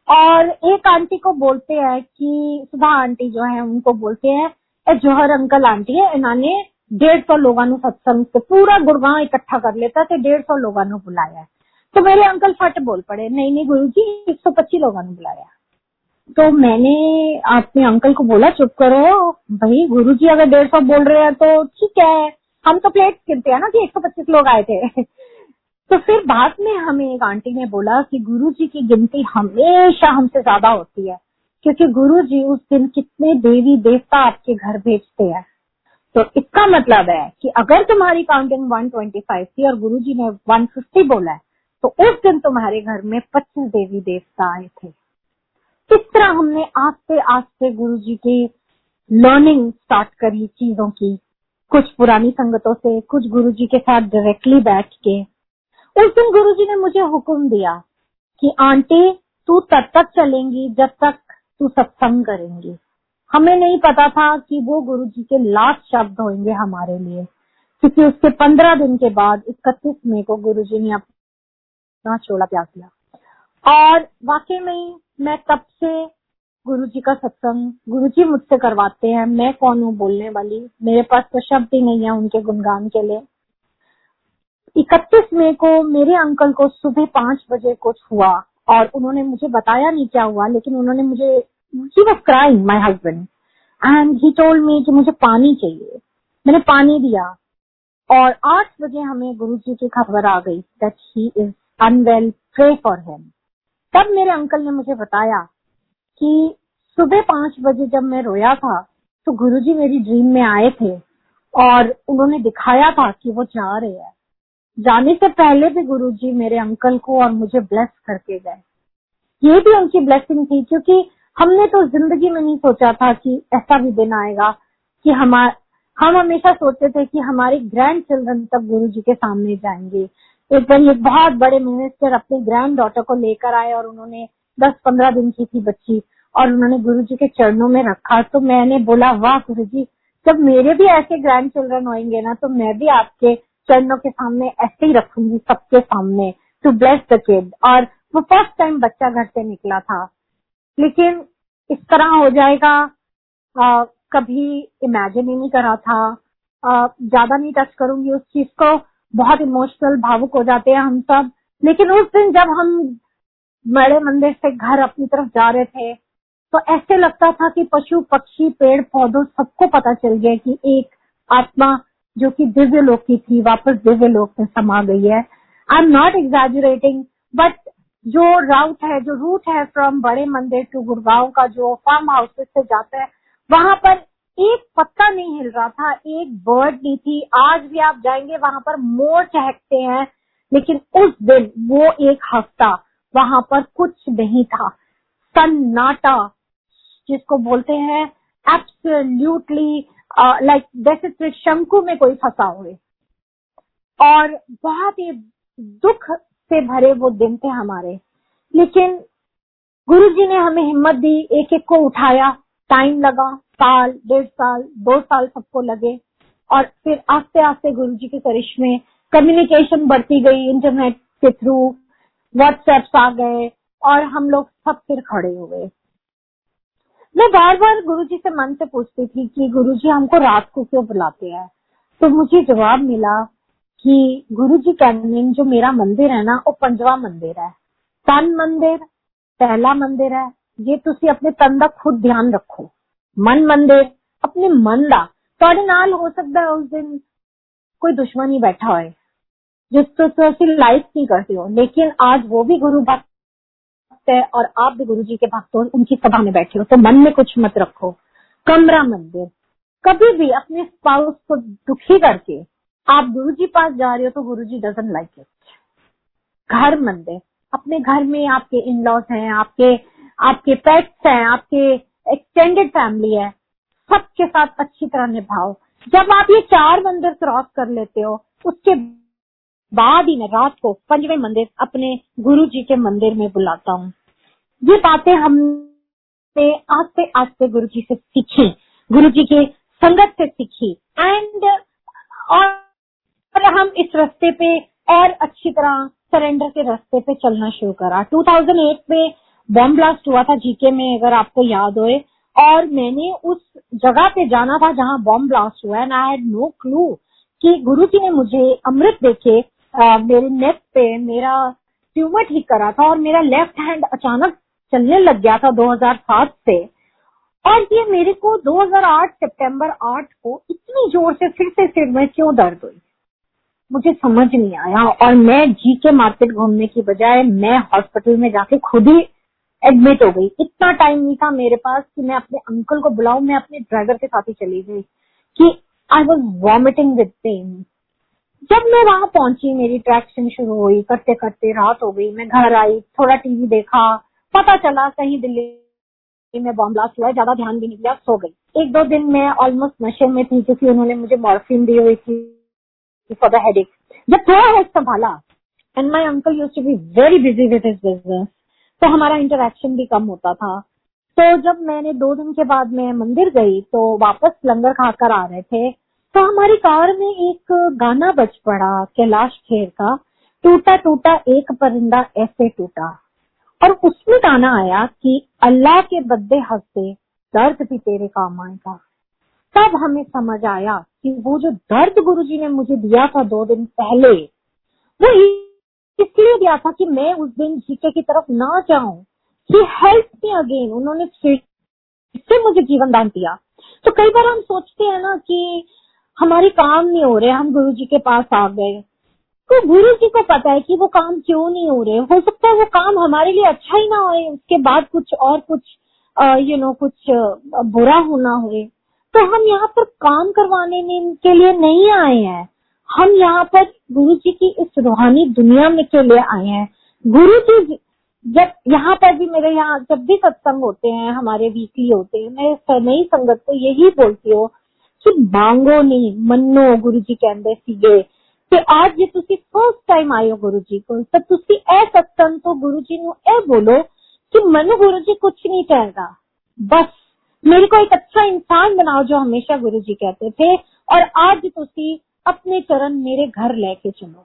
A: और एक आंटी को बोलते हैं कि, सुधा आंटी जो है, उनको बोलते हैं जोहर अंकल आंटी है इन्होंने डेढ़ सौ लोगों सत्संग से पूरा गुड़गांव इकट्ठा कर लेता तो डेढ़ सौ लोगों बुलाया तो मेरे अंकल फट बोल पड़े नहीं नहीं गुरु जी एक सौ पच्चीस लोगों ने बुलाया तो मैंने अपने अंकल को बोला चुप करो भाई गुरु जी अगर डेढ़ सौ बोल रहे हैं तो ठीक है हम तो प्लेट गिनते हैं ना कि एक सौ पच्चीस लोग आए थे तो फिर बाद में हमें एक आंटी ने बोला कि गुरु जी की गिनती हमेशा हमसे ज़्यादा होती है क्योंकि गुरु जी उस दिन कितने देवी देवता आपके घर भेजते हैं। तो इसका मतलब है कि अगर तुम्हारी काउंटिंग 125 थी और गुरु जी ने 150 बोला है तो उस दिन तुम्हारे घर में 25 देवी देवता आए थे। इस तरह हमने आस्ते आस्ते गुरु जी की लर्निंग स्टार्ट करी चीज़ों की? कुछ पुरानी संगतों से, कुछ गुरु जी के साथ डायरेक्टली बैठ के। उस दिन गुरु जी ने मुझे हुक्म दिया कि, आंटी, तू तब तक चलेंगी जब तक तू सत्संग करेंगी। हमें नहीं पता था कि वो गुरु जी के लास्ट शब्द होंगे हमारे लिए, क्योंकि उसके पंद्रह दिन के बाद इकतीस मई को गुरु जी ने अपना चोला त्याग दिया और वाकई में मैं तब से गुरु जी का सत्संग गुरु जी मुझसे करवाते हैं, मैं कौन हूँ बोलने वाली? मेरे पास तो शब्द ही नहीं है उनके गुणगान के लिए। इकतीस मई को मेरे अंकल को सुबह पाँच बजे कुछ हुआ। और उन्होंने मुझे बताया नहीं क्या हुआ, लेकिन उन्होंने मुझे he was crying my husband and he told me कि मुझे पानी चाहिए। मैंने पानी दिया। और आठ बजे हमें गुरु जी की खबर आ गई that he is unwell pray for him तब मेरे अंकल ने मुझे बताया कि सुबह पाँच बजे जब मैं रोया था तो गुरुजी मेरी ड्रीम में आए थे और उन्होंने दिखाया था कि वो जा रहे हैं। जाने से पहले भी गुरुजी मेरे अंकल को और मुझे ब्लेस करके गए। ये भी उनकी ब्लेसिंग थी, क्योंकि हमने तो ज़िंदगी में नहीं सोचा था कि ऐसा भी दिन आएगा कि हमार हम हमेशा सोचते थे कि हमारे ग्रैंड चिल्ड्रन तब गुरु जी के सामने जाएँगे। एक दिन एक बहुत बड़े मिनिस्टर अपने ग्रैंड डॉटर को लेकर आए और उन्होंने दस पंद्रह दिन की थी बच्ची और उन्होंने गुरु जी के चरणों में रखा। तो मैंने बोला, वाह गुरु जी जब मेरे भी ऐसे ग्रैंड चिल्ड्रन होंगे ना तो मैं भी आपके चरणों के सामने ऐसे ही रखूँगी सबके सामने टू ब्लेस द किड और वो फ़र्स्ट टाइम बच्चा घर से निकला था। लेकिन इस तरह हो जाएगा आ, कभी इमेजिन ही नहीं करा था। ज़्यादा नहीं टच करूँगी उस चीज़ को। बहुत इमोशनल भावुक हो जाते हैं हम सब। लेकिन उस दिन जब हम बड़े मंदिर से घर अपनी तरफ़ जा रहे थे तो ऐसे लगता था कि पशु पक्षी पेड़ पौधों सबको पता चल गया कि एक आत्मा जो कि दिव्य लोक की थी, वापस दिव्य लोक में समा गई है। I am not exaggerating but जो राउट है, जो रूट है फ्रॉम बड़े मंदिर टू गुड़गांव का, जो फार्म हाउस से जाता है, वहाँ पर एक पत्ता नहीं हिल रहा था, एक बर्ड नहीं थी। आज भी आप जाएँगे, वहाँ पर मोर चहकते हैं, लेकिन उस दिन वो एक हफ़्ता वहाँ पर कुछ नहीं था। सन्नाटा, जिसको बोलते हैं एब्सोल्यूटली लाइक जैसे शंकु में कोई फंसा हुए। और बहुत ही दुख से भरे वो दिन थे हमारे। लेकिन गुरु जी ने हमें हिम्मत दी एक एक को उठाया टाइम लगा, साल, डेढ़ साल, दो साल सबको लगे। और फिर आस्ते आस्ते गुरु जी के करिश्मे कम्युनिकेशन बढ़ती गई इंटरनेट के थ्रू व्हाट्सएप आ गए, और हम लोग सब फिर खड़े हुए मैं बार बार गुरु जी से मन से पूछती थी कि गुरु जी हमको रात को क्यों बुलाते हैं? तो मुझे जवाब मिला कि गुरु जी कैनिंग जो मेरा मंदिर है ना, वो पंजवा मंदिर है। तन मंदिर, पहला मंदिर है। ये तुम अपने तन का खुद ध्यान रखो। मन मंदिर, अपने मन का थोड़े नाल हो सकता है उस दिन कोई दुश्मन ही बैठा हो जिसको तो ऐसी लाइफ नहीं करती हो। लेकिन आज वो भी गुरु भक्त है और आप भी गुरु जी के भक्त हो, उनकी सभा में बैठे हो तो मन में कुछ मत रखो। कमरा मंदिर कभी भी अपने स्पाउस को दुखी करके आप गुरु जी पास जा रहे हो तो गुरु जी डजन लाइक इट घर मंदिर अपने घर में आपके इन लॉज हैं, आपके आपके पेट्स हैं, आपके एक्सटेंडेड फैमिली है। सबके साथ अच्छी तरह निभाओ। जब आप ये चार मंदिर क्रॉस कर लेते हो, उसके बाद ही मैं रात को पंचवें मंदिर अपने गुरु जी के मंदिर में बुलाता हूँ। ये बातें हमने आस्ते आस्ते गुरु जी से सीखी गुरु जी के संगत से सीखी। एंड और हम इस रास्ते पे और अच्छी तरह सरेंडर के रास्ते पे चलना शुरू करा। 2008 में बॉम्ब ब्लास्ट हुआ था जीके में, अगर आपको याद होए। और मैंने उस जगह पे जाना था जहाँ बॉम्ब ब्लास्ट हुआ and I had no clue कि गुरु जी ने मुझे अमृत मेरे नेक पे मेरा ट्यूमर ठीक करा था और मेरा लेफ़्ट हैंड अचानक चलने लग गया था 2007 से। और ये मेरे को 2008 सितंबर 8 को इतनी ज़ोर से फिर से सिर में क्यों दर्द हुई? मुझे समझ नहीं आया। और मैं जी के मार्केट घूमने की बजाय मैं हॉस्पिटल में जाके खुद ही एडमिट हो गई। इतना टाइम नहीं था मेरे पास कि मैं अपने अंकल को बुलाऊं, मैं अपने ड्राइवर के साथ ही चली गई कि I was vomiting with pain जब मैं वहाँ पहुँची, मेरी ट्रैक्शन शुरू हुई करते करते रात हो गई, मैं घर आई, थोड़ा टीवी देखा, पता चला कहीं दिल्ली में बॉम्ब ब्लास्ट हुआ, ज़्यादा ध्यान भी नहीं दिया, सो गई। एक दो दिन मैं ऑलमोस्ट नशे में थी, क्योंकि उन्होंने मुझे मॉर्फिन दी हुई थी फॉर द हेडेक जब थोड़ा हेड संभाला and my uncle used to be very busy with his business तो हमारा इंटरेक्शन भी कम होता था। तो जब मैंने दो दिन के बाद मैं मंदिर गई तो वापस लंगर खाकर आ रहे थे तो हमारी कार में एक गाना बज पड़ा कैलाश खेर का, टूटा टूटा एक परिंदा ऐसे टूटा। और उसमें गाना आया कि अल्लाह के बद्दे हँसते, दर्द भी तेरे काम आएगा। तब हमें समझ आया कि वो जो दर्द गुरुजी ने मुझे दिया था दो दिन पहले वो इसलिए दिया था कि मैं उस दिन जीके की तरफ़ ना जाऊँ ही हेल्प मी अगेन उन्होंने फिर से मुझे जीवन दान दिया। तो कई बार हम सोचते हैं ना कि हमारे काम नहीं हो रहे, हम गुरु जी के पास आ गए। तो गुरु जी को पता है कि वो काम क्यों नहीं हो रहे। हो सकता है वो काम हमारे लिए अच्छा ही ना हो उसके बाद कुछ और कुछ यू नो कुछ बुरा होना हुए। तो हम यहाँ पर काम करवाने में के लिए नहीं आए हैं। हम यहाँ पर गुरु जी की इस रूहानी दुनिया में के लिए आए हैं। गुरु जी, जब यहाँ पर भी मेरे यहाँ जब भी सत्संग होते हैं, हमारे वीकली होते हैं, मैं नई संगत को यही बोलती हूँ कि मांगो नहीं मनो गुरु जी कहते सीगे कि आज ਜੇ ਤੁਸੀਂ फर्स्ट टाइम आए हो गुरु जी को तो ਤੁਸੀਂ ਇਹ ਸਤਸੰਗ ਤੋਂ ਗੁਰੂ ਜੀ ਨੂੰ ਇਹ ਬੋਲੋ कि मनु गुरु जी कुछ नहीं कहेगा बस मेरे को एक अच्छा इंसान बनाओ जो हमेशा गुरु जी कहते थे और आज तुसी अपने चरण मेरे घर लेके चलो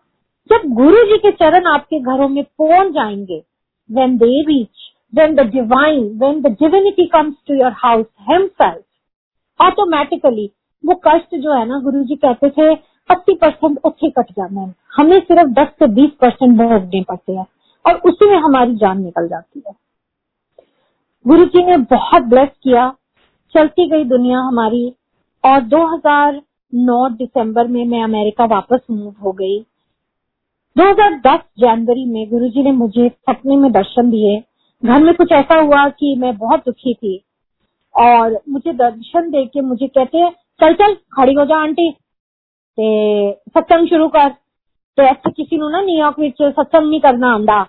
A: जब गुरु जी के चरण आपके घरों में पहुंच जाएंगे when they reach when the divine when the divinity comes to your house himself automatically वो कष्ट जो है ना गुरु जी कहते थे, अस्सी परसेंट उठे कट जाना है हमें सिर्फ़ दस से बीस परसेंट भोगने पड़ते हैं और उसी में हमारी जान निकल जाती है। गुरु जी ने बहुत ब्लेस किया। चलती गई दुनिया हमारी और 2009 दिसंबर में मैं अमेरिका वापस मूव हो गई। 2010 जनवरी में गुरु जी ने मुझे सपने में दर्शन दिए। घर में कुछ ऐसा हुआ कि मैं बहुत दुखी थी और मुझे दर्शन दे के मुझे कहते चल चल, खड़ी हो जा, आंटी। सत्संग शुरू कर। तो ऐसे किसी ने ना न्यूयॉर्क में सत्संग नहीं करना आंदा।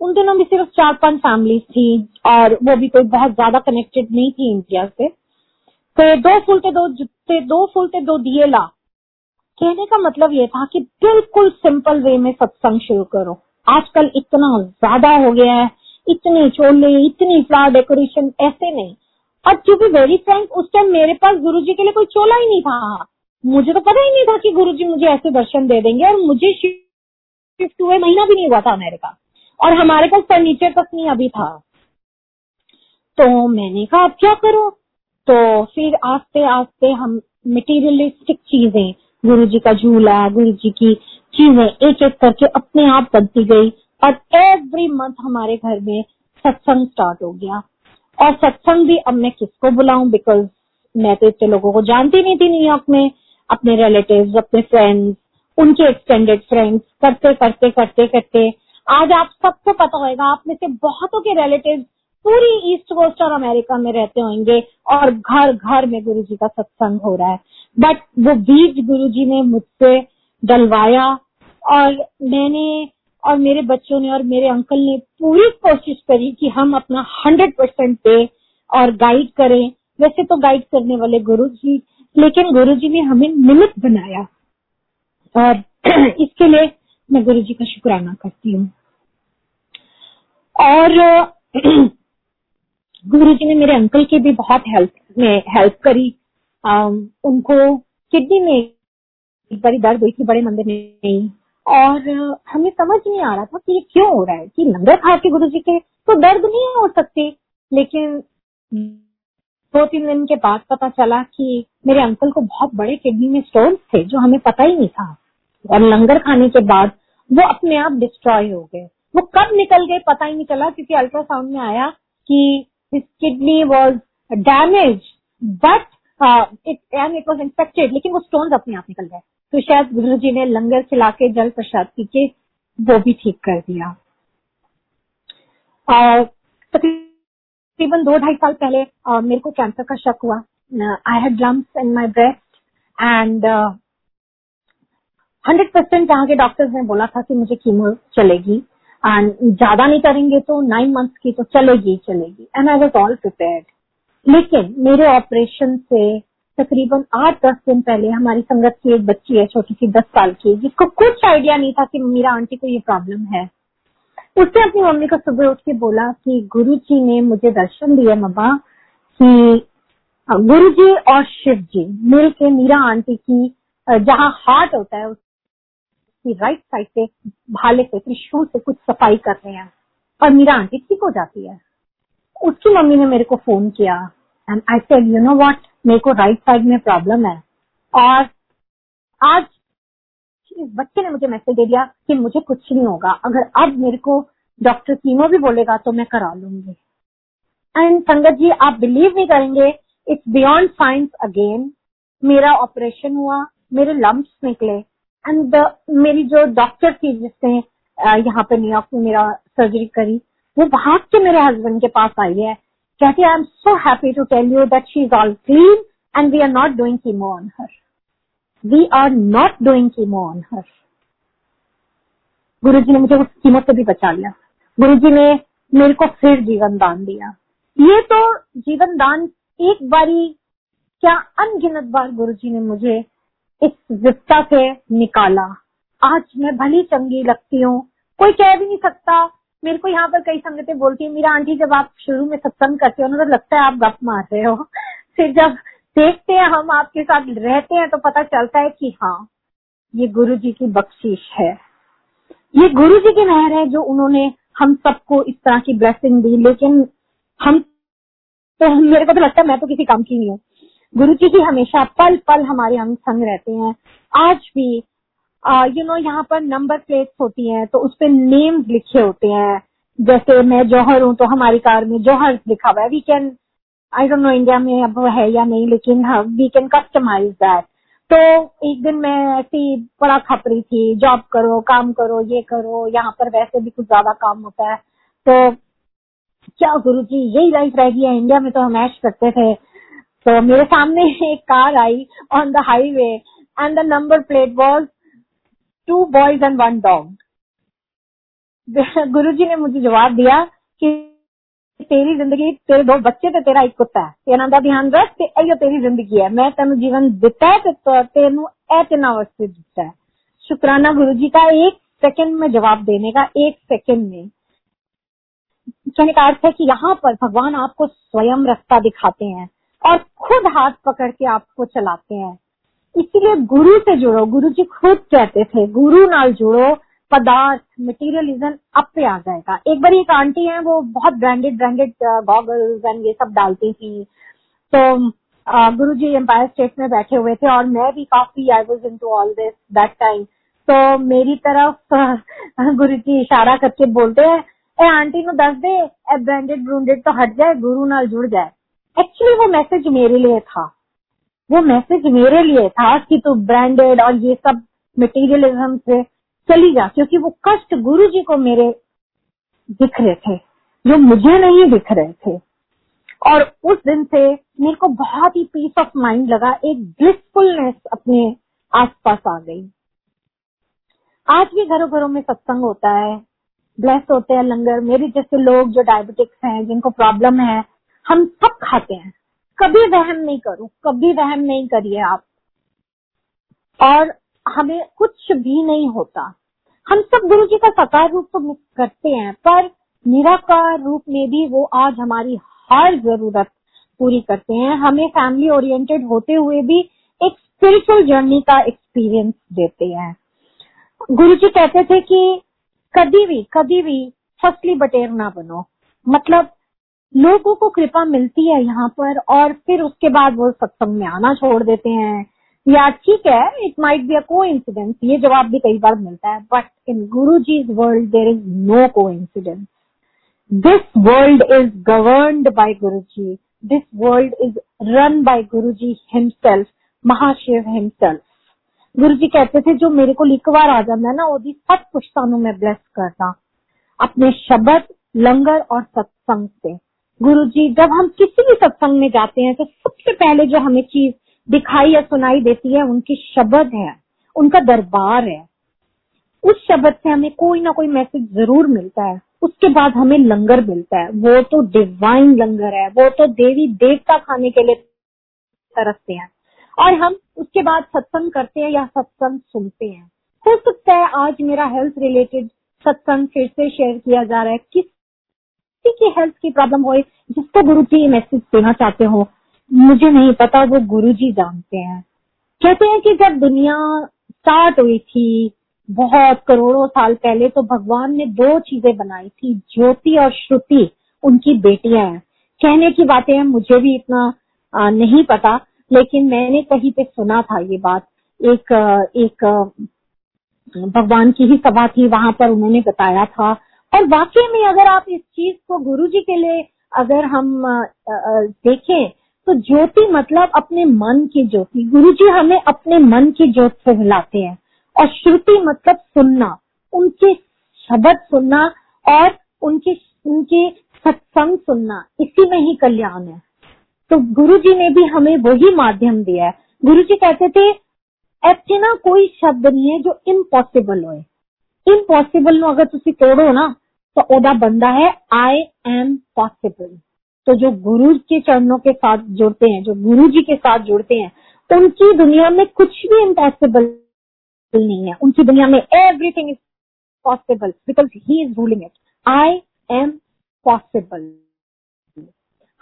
A: उन दिनों भी सिर्फ़ चार पाँच फैमिलीज़ थी और वो भी कोई बहुत ज़्यादा कनेक्टेड नहीं थी इंडिया से। तो दो फूल के दो जुत्ते दो फूल के दो दिए ला। कहने का मतलब ये था कि बिल्कुल सिंपल वे में सत्संग शुरू करो। आजकल इतना ज़्यादा हो गया है। इतने चोले, इतनी फ्लावर डेकोरेशन ऐसे नहीं। और टू बी वेरी फ्रेंक उस टाइम मेरे पास गुरु जी के लिए कोई चोला ही नहीं था। मुझे तो पता ही नहीं था कि गुरु जी मुझे ऐसे दर्शन दे देंगे और मुझे शिफ्ट हुए महीना भी नहीं हुआ था अमेरिका और हमारे पास फर्नीचर तक नहीं अभी था। तो मैंने कहा, अब क्या करो? तो फिर आस्ते आस्ते हम मटेरियलिस्टिक चीज़ें गुरु जी का झूला गुरु जी की चीज़ें एक एक करके अपने आप बनती गई। और एवरी मंथ हमारे घर में सत्संग स्टार्ट हो गया। और सत्संग भी अब मैं किसको बुलाऊं? बिकॉज़ मैं तो इतने लोगों को जानती नहीं थी न्यूयॉर्क में, अपने रिलेटिव अपने फ्रेंड्स उनके एक्सटेंडेड फ्रेंड्स करते करते करते करते। आज आप सबको पता होगा आप में से बहुतों के रिलेटिव पूरी ईस्ट कोस्ट और अमेरिका में रहते होंगे और घर घर में गुरु जी का सत्संग हो रहा है। बट वो बीज गुरु जी ने मुझसे डलवाया और मैंने और मेरे बच्चों ने और मेरे अंकल ने पूरी कोशिश करी कि हम अपना हंड्रेड परसेंट दे और गाइड करें। वैसे तो गाइड करने वाले गुरु जी लेकिन गुरु जी ने हमें निमित बनाया। और इसके लिए मैं गुरु जी का शुक्राना करती हूँ। और गुरु जी ने मेरे अंकल की भी बहुत हेल्प में हेल्प करी। आ, उनको किडनी में एक बारी दर्द हुई थी बड़े मंदिर में। और हमें समझ नहीं आ रहा था कि ये क्यों हो रहा है, कि लंगर खा के गुरु जी के तो दर्द नहीं हो सकती। लेकिन दो तीन दिन के बाद पता चला कि मेरे अंकल को बहुत बड़े किडनी में स्टोन थे, जो हमें पता ही नहीं था। और लंगर खाने के बाद वो अपने आप डिस्ट्रॉय हो गए। वो कब निकल गए पता ही नहीं चला, क्योंकि अल्ट्रासाउंड में आया कि his kidney was damage but it and it was infected लेकिन वो स्टोन अपने आप निकल गए। तो शायद गुरु जी ने लंगर खिला के जल प्रसाद पी के वो भी ठीक कर दिया। तकरीबन दो ढाई साल पहले uh, मेरे को कैंसर का शक हुआ। I had lumps in my breast and hundred percent यहाँ के डॉक्टर्स ने बोला था कि मुझे कीमो चलेगी। एंड ज़्यादा नहीं करेंगे तो नाइन मंथ्स की तो चलेगी चलेगी। And I was all prepared लेकिन मेरे ऑपरेशन से तकरीबन आठ दस दिन पहले हमारी संगत की एक बच्ची है, छोटी सी दस साल की, जिसको कुछ आइडिया नहीं था कि मेरा आंटी को ये प्रॉब्लम है। उसने अपनी मम्मी को सुबह उठ के बोला कि गुरु जी ने मुझे दर्शन दिया मम्मा, कि गुरु जी और शिव जी मिल के मीरा आंटी की जहाँ हार्ट होता है, उसकी राइट साइड से, भाले से त्रिशूल से कुछ सफ़ाई कर रहे हैं, और मीरा आंटी ठीक हो जाती है। उसकी मम्मी ने मेरे को फ़ोन किया and I said you know what मेरे को राइट साइड में प्रॉब्लम है। और आज इस बच्चे ने मुझे मैसेज दे दिया कि मुझे कुछ नहीं होगा। अगर अब मेरे को डॉक्टर कीमो भी बोलेगा तो मैं करा लूँगी। एंड संगत जी, आप बिलीव नहीं करेंगे। इट्स बियॉन्ड साइंस अगेन मेरा ऑपरेशन हुआ, मेरे लम्ब्स निकले। एंड मेरी जो डॉक्टर थी जिसने यहाँ पे न्यूयॉर्क में मेरा सर्जरी करी, वो भाग के मेरे हस्बैंड के पास आई है। Am so happy to tell you that she is all clean and we are not doing chemo on her we are not doing chemo on her Guru ji ने मुझे उस कीमत से भी बचा लिया। गुरु जी ने मेरे को फिर जीवन दान दिया। ये तो जीवन दान एक बारी क्या अनगिनत बार गुरु जी ने मुझे इस विपता से निकाला। आज मैं भली चंगी लगती हूँ। कोई कह भी नहीं सकता मेरे को यहाँ पर कई संगतें बोलती है, मेरा आंटी, जब आप शुरू में सत्संग करते हो ना तो लगता है आप गप मार रहे हो। फिर जब देखते हैं हम आपके साथ रहते हैं तो पता चलता है कि हाँ ये गुरु जी की बख्शिश है। ये गुरु जी की मेहर है जो उन्होंने हम सबको इस तरह की ब्लेसिंग दी, लेकिन हम तो मेरे को तो लगता है मैं तो किसी काम की नहीं हूँ। गुरु जी की हमेशा पल पल हमारे अंग संग रहते हैं। आज भी यू नो यहाँ पर नंबर प्लेट्स होती हैं तो उस पर नेम्स लिखे होते हैं। जैसे मैं जौहर हूँ तो हमारी कार में जौहर लिखा हुआ है। We can I don't know India में अब है या नहीं, लेकिन हाँ वी कैन कस्टमाइज दैट तो एक दिन मैं ऐसी बड़ा खप रही थी जॉब करो, काम करो, ये करो, यहाँ पर वैसे भी कुछ ज़्यादा काम होता है। तो क्या गुरु जी, यही लाइफ रह गई है। इंडिया में तो हम ऐश करते थे। तो मेरे सामने एक car I on the highway and the number plate was two boys and one dog guru ji ने मुझे जवाब दिया कि तेरी जिंदगी तेरे दो बच्चे ਤੇ ਤੇਰਾ ਇੱਕ ਕੁੱਤਾ ਹੈ ਤੇ ਇਹਨਾਂ ਦਾ ਧਿਆਨ ਰੱਖ ਤੇ ਇਹੋ ਤੇਰੀ ਜ਼ਿੰਦਗੀ ਹੈ ਮੈਂ ਤੈਨੂੰ ਜੀਵਨ ਦਿੱਤਾ ਹੈ ਤੇ ਤੈਨੂੰ ਇਹ ਤਿੰਨਾਂ ਵਾਸਤੇ ਦਿੱਤਾ है शुक्राना गुरु जी का एक सेकंड में जवाब देने का एक सेकंड में कहने का अर्थ है कि यहाँ पर भगवान आपको स्वयं रास्ता दिखाते हैं और खुद हाथ पकड़ के आपको चलाते हैं इसीलिए गुरु से जुड़ो, गुरु जी खुद कहते थे, गुरु नाल जुड़ो, पदार्थ मटेरियलिज्म अब पे आ जाएगा। एक बार एक आंटी है, वो बहुत ब्रांडेड ब्रांडेड गॉगल्स एंड ये सब डालती थी। तो गुरु जी एम्पायर स्टेट में बैठे हुए थे और मैं भी काफ़ी I was into all this that time तो मेरी तरफ़ गुरु जी इशारा करके बोलते हैं, ए आंटी नु दस दे, ए ब्रांडेड ब्रूंडेड तो हट जाए, गुरु नाल जुड़ जाए। एक्चुअली वो मैसेज मेरे लिए था। वो मैसेज मेरे लिए था कि तू ब्रांडेड और ये सब मटेरियलिज्म से चली जा, क्योंकि वो कष्ट गुरु जी को मेरे दिख रहे थे, जो मुझे नहीं दिख रहे थे। और उस दिन से मेरे को बहुत ही पीस ऑफ़ माइंड लगा, एक ब्लिसफुलनेस अपने आसपास आ गई। आज भी घरों घरों में सत्संग होता है ब्लेस होते हैं, लंगर, मेरे जैसे लोग जो डायबिटिक्स हैं, जिनको प्रॉब्लम है, हम सब खाते हैं। कभी वहम नहीं करो, कभी वहम नहीं करिए आप। और हमें कुछ भी नहीं होता। हम सब गुरु जी का साकार रूप तो करते हैं, पर निराकार रूप में भी वो आज हमारी हर ज़रूरत पूरी करते हैं। हमें फैमिली ओरिएंटेड होते हुए भी एक स्पिरिचुअल जर्नी का एक्सपीरियंस देते हैं। गुरु जी कहते थे कि कभी भी कभी भी फसली बटेर ना बनो। मतलब लोगों को कृपा मिलती है यहाँ पर और फिर उसके बाद वो सत्संग में आना छोड़ देते हैं। या ठीक है इट माइट बी अ को इंसिडेंस ये जवाब भी कई बार मिलता है but in Guru ji world there is no coincidence this world is governed by Guru ji this world is run by Guru ji himself Mahashiv himself गुरु जी कहते थे, जो मेरे को लिखवार आ जाता है ना वो सब पुश्तानु में ब्लेस करता, अपने शब्द, लंगर और सत्संग से। गुरु जी जब हम किसी भी सत्संग में जाते हैं तो सबसे पहले जो हमें चीज़ दिखाई या सुनाई देती है, उनकी शब्द है, उनका दरबार है। उस शब्द से हमें कोई ना कोई मैसेज ज़रूर मिलता है। उसके बाद हमें लंगर मिलता है। वो तो डिवाइन लंगर है, वो तो देवी देवता खाने के लिए तरसते हैं। और हम उसके बाद सत्संग करते हैं या सत्संग सुनते हैं। हो सकता है आज मेरा हेल्थ रिलेटेड सत्संग फिर से शेयर किया जा रहा है। किसी की हेल्थ की प्रॉब्लम हो जिसको गुरु जी मैसेज देना चाहते हो मुझे नहीं पता वो गुरु जी जानते हैं। कहते हैं कि जब दुनिया स्टार्ट हुई थी बहुत करोड़ों साल पहले तो भगवान ने दो चीज़ें बनाई थी ज्योति और श्रुति उनकी बेटियाँ हैं। कहने की बातें हैं मुझे भी इतना आ, नहीं पता लेकिन मैंने कहीं पे सुना था ये बात। एक एक भगवान की ही सभा थी वहाँ पर उन्होंने बताया था और वाकई में अगर आप इस चीज़ को गुरु जी के लिए अगर हम देखें तो ज्योति मतलब अपने मन की ज्योति। गुरु जी हमें अपने मन की ज्योत से मिलाते हैं। और श्रुति मतलब सुनना, उनके शब्द सुनना और उनके उनके सत्संग सुनना, इसी में ही कल्याण है। तो गुरु जी ने भी हमें वही माध्यम दिया है। गुरु जी कहते थे, ऐसे ना कोई शब्द नहीं है जो इम्पॉसिबल हो इम्पॉसिबल अगर तुम तोड़ो ना तो ओदा बंदा है आई एम पॉसिबल तो जो गुरु के चरणों के साथ जुड़ते हैं, जो गुरु जी के साथ जुड़ते हैं उनकी दुनिया में कुछ भी इम्पॉसिबल नहीं है। उनकी दुनिया में everything is possible because he is ruling it I am possible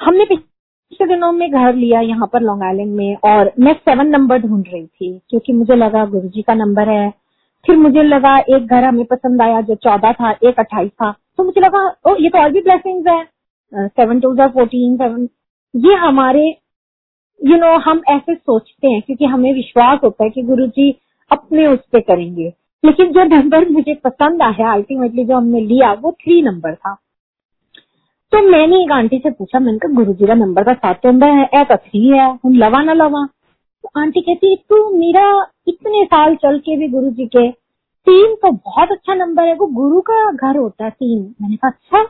A: हमने पिछले दिनों में घर लिया यहाँ पर लॉन्ग आइलैंड में और मैं सेवन नंबर ढूंढ रही थी, क्योंकि मुझे लगा गुरु जी का नंबर है। फिर मुझे लगा एक घर हमें पसंद आया जो चौदह था एक अट्ठाईस था। तो मुझे लगा ओ ये तो और भी ब्लेसिंग है। सेवन टू फोर्टीन सेवन ये हमारे यू you नो know, हम ऐसे सोचते हैं क्योंकि हमें विश्वास होता है कि गुरु जी अपने उस पे करेंगे। लेकिन जो नंबर मुझे पसंद आया अल्टीमेटली जो हमने लिया वो थ्री नंबर था। तो मैंने एक आंटी से पूछा मैंने कहा गुरु जी का नंबर का सात तो है ए तो थ्री है हम लवा ना लवा? तो आंटी कहती है तू मेरा इतने साल चल के भी गुरु जी के, तीन तो बहुत अच्छा नंबर है, वो गुरु का घर होता है तीन. मैंने कहा अच्छा?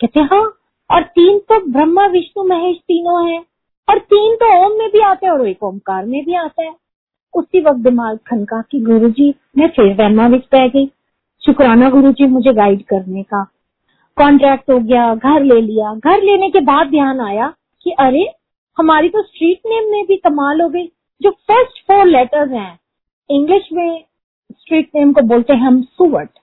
A: कहते हाँ और तीन तो ब्रह्मा, विष्णु, महेश तीनों है, और तीन तो ओम में भी आते हैं और एक ओमकार में भी आता है. उसी वक्त दिमाग खनका कि गुरु जी मैं फिर वहमा विच पै गई। शुक्राना गुरु जी मुझे गाइड करने का कॉन्ट्रैक्ट हो गया, घर ले लिया। घर लेने के बाद ध्यान आया कि अरे, हमारी तो स्ट्रीट नेम में भी कमाल हो गई। जो फ़र्स्ट फोर लेटर्स हैं इंग्लिश में स्ट्रीट नेम को बोलते हैं हम सुवर्ट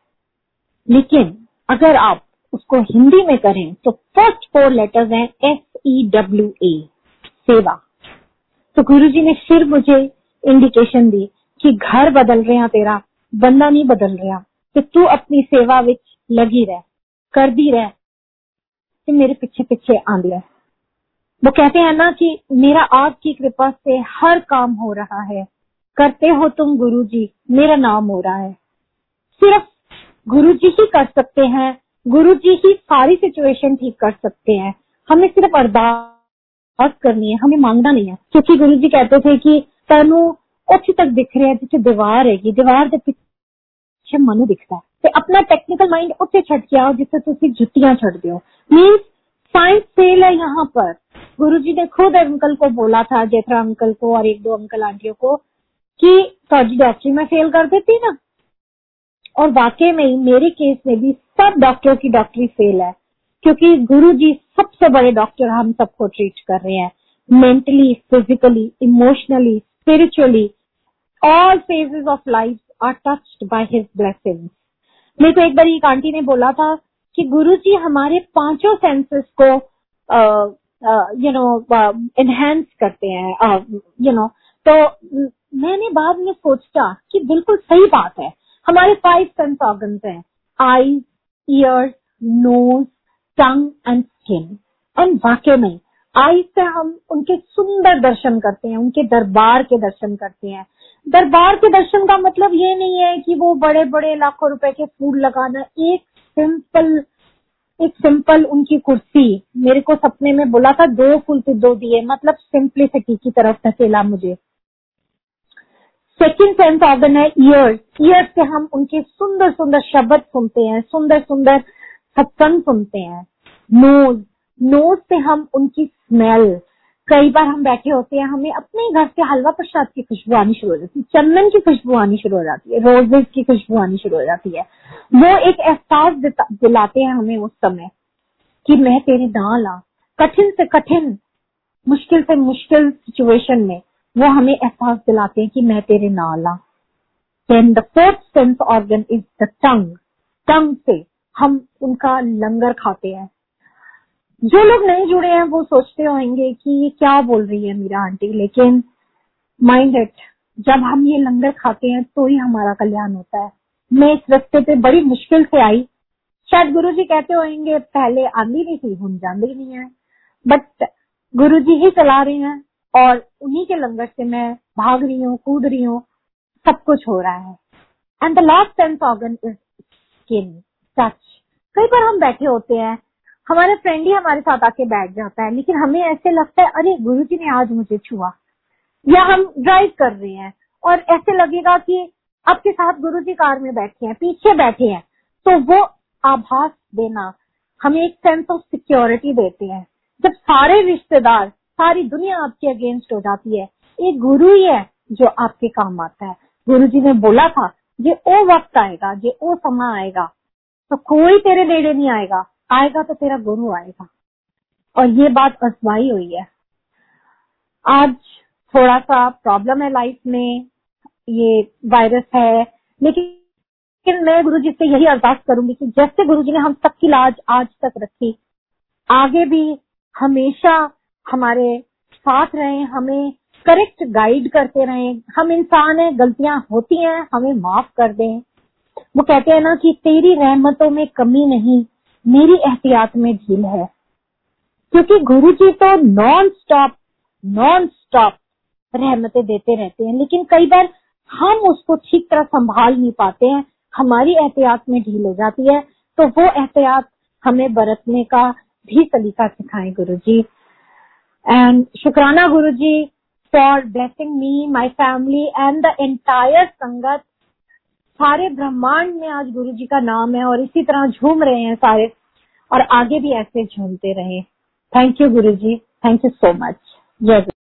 A: लेकिन अगर आप उसको हिंदी में करें तो फ़र्स्ट फोर लेटर्स हैं एस ई डब्ल्यू ए सेवा. तो गुरु जी ने फिर मुझे इंडिकेशन दी कि घर बदल रहे, तेरा बंदा नहीं बदल रहा, कि तू अपनी सेवा विच लगी रह कर दी रह, कि मेरे पीछे पीछे आंदी है वो कहते हैं ना कि मेरा आपकी कृपा से हर काम हो रहा है करते हो तुम गुरु जी मेरा नाम हो रहा है सिर्फ गुरु जी ही कर सकते हैं गुरु जी ही सारी सिचुएशन ठीक कर सकते हैं हमें सिर्फ अरदास करनी है हमें मांगना नहीं है क्योंकि गुरु जी कहते थे कि तनु ਉੱਥੇ तक दिख रहा है जिसे दीवार है दीवार के पीछे मनु दिखता है ਤੇ ਆਪਣਾ ਟੈਕਨੀਕਲ माइंड ਉੱਥੇ ਛੱਡ ਕੇ ਆਓ ਜਿੱਥੇ ਤੁਸੀਂ ਜੁੱਤੀਆਂ ਛੱਡਦੇ ਹੋ मीन्स साइंस फेल है यहाँ पर गुरु जी ने खुद अंकल को बोला था जेठरा अंकल को और एक दो अंकल आंटियों को, कि फौजी डॉक्टरी में फेल कर देती ना। और वाकई में ही मेरे केस में भी सब डॉक्टरों की डॉक्टरी फेल है, क्योंकि गुरु जी सबसे बड़े डॉक्टर हम सबको ट्रीट कर रहे हैं। Mentally physically emotionally spiritually all phases of life are touched by his blessing मेरे को एक बार एक आंटी ने बोला था कि गुरु जी हमारे पाँचों सेंसेस को यू नो एनहेंस करते हैं यू नो तो मैंने बाद में सोचा कि बिल्कुल सही बात है। हमारे फाइव सेंस ऑर्गन्स हैं eyes ears nose tongue and skin and वाकई में आईज से हम उनके सुंदर दर्शन करते हैं, उनके दरबार के दर्शन करते हैं। दरबार के दर्शन का मतलब ये नहीं है कि वो बड़े बड़े लाखों रुपए के फूल लगाना, एक सिंपल एक सिंपल उनकी कुर्सी, मेरे को सपने में बोला था, दो फूल तो दो दिए मतलब सिंप्लिसिटी की तरफ़ धकेला मुझे। सेकेंड सेंस ऑर्गन है ईयर्स ईयर्स से हम उनके सुंदर सुंदर शब्द सुनते हैं सुंदर सुंदर सत्संग सुनते हैं। नोज़ नोज़ से हम उनकी स्मेल कई बार हम बैठे होते हैं, हमें अपने घर से हलवा प्रसाद की खुशबू आनी शुरू हो जाती है, चंदन की खुशबू आनी शुरू हो जाती है रोजेज की खुशबू आनी शुरू हो जाती है। वो एक एहसास दिलाते हैं हमें उस समय कि मैं तेरे नाल आ। कठिन से कठिन, मुश्किल से मुश्किल सिचुएशन में वो हमें एहसास दिलाते हैं कि मैं तेरे नाल आ। Then the fourth sense organ is the tongue tongue से हम उनका लंगर खाते हैं। जो लोग नहीं जुड़े हैं, वो सोचते होंगे कि ये क्या बोल रही है मीरा आंटी। लेकिन माइंड इट जब हम ये लंगर खाते हैं तो ही हमारा कल्याण होता है। मैं इस रस्ते पे बड़ी मुश्किल से आई। शायद गुरु जी कहते होंगे, पहले आंधी नहीं थी, हम जानते नहीं है। बट गुरु जी ही चला रहे हैं, और उन्हीं के लंगर से मैं भाग रही हूँ, कूद रही हूँ। सब कुछ हो रहा है। And the last sense organ is skin touch कई बार हम बैठे होते हैं हमारे फ्रेंड ही हमारे साथ आके बैठ जाता है, लेकिन हमें ऐसे लगता है, अरे, गुरु जी ने आज मुझे छुआ। या हम ड्राइव कर रहे हैं, और ऐसे लगेगा कि आपके साथ गुरु जी कार में बैठे हैं, पीछे बैठे हैं। तो वो आभास देना हमें एक सेंस ऑफ़ सिक्योरिटी देते हैं। जब सारे रिश्तेदार, सारी दुनिया आपके अगेंस्ट हो जाती है, एक गुरु ही है जो आपके काम आता है। गुरु जी ने बोला था, ये ओ वक्त आएगा, ये ओ समय आएगा तो कोई तेरे नेड़े नहीं आएगा। आएगा तो तेरा गुरु आएगा। और ये बात असवाई हुई है। आज थोड़ा सा प्रॉब्लम है लाइफ में, ये वायरस है, लेकिन लेकिन मैं गुरु जी से यही अरदास करूँगी कि जैसे गुरु जी ने हम सबकी लाज आज तक रखी, आगे भी हमेशा हमारे साथ रहे, हमें करेक्ट गाइड करते रहे। हम इंसान हैं, गलतियाँ होती हैं, हमें माफ़ कर दें। वो कहते हैं ना कि तेरी रहमतों में कमी नहीं मेरी एहतियात में ढील है। क्योंकि गुरु जी तो नॉन स्टॉप नॉन स्टॉप रहमतें देते रहते हैं, लेकिन कई बार हम उसको ठीक तरह संभाल नहीं पाते हैं। हमारी एहतियात में ढील हो जाती है तो वो एहतियात हमें बरतने का भी सलीका सिखाए गुरु जी एंड शुक्राना Guru ji for blessing me my family and the entire sangat सारे ब्रह्मांड में आज गुरु जी का नाम है और इसी तरह झूम रहे हैं सारे और आगे भी ऐसे झूमते रहे। Thank you Guru ji thank you so much जय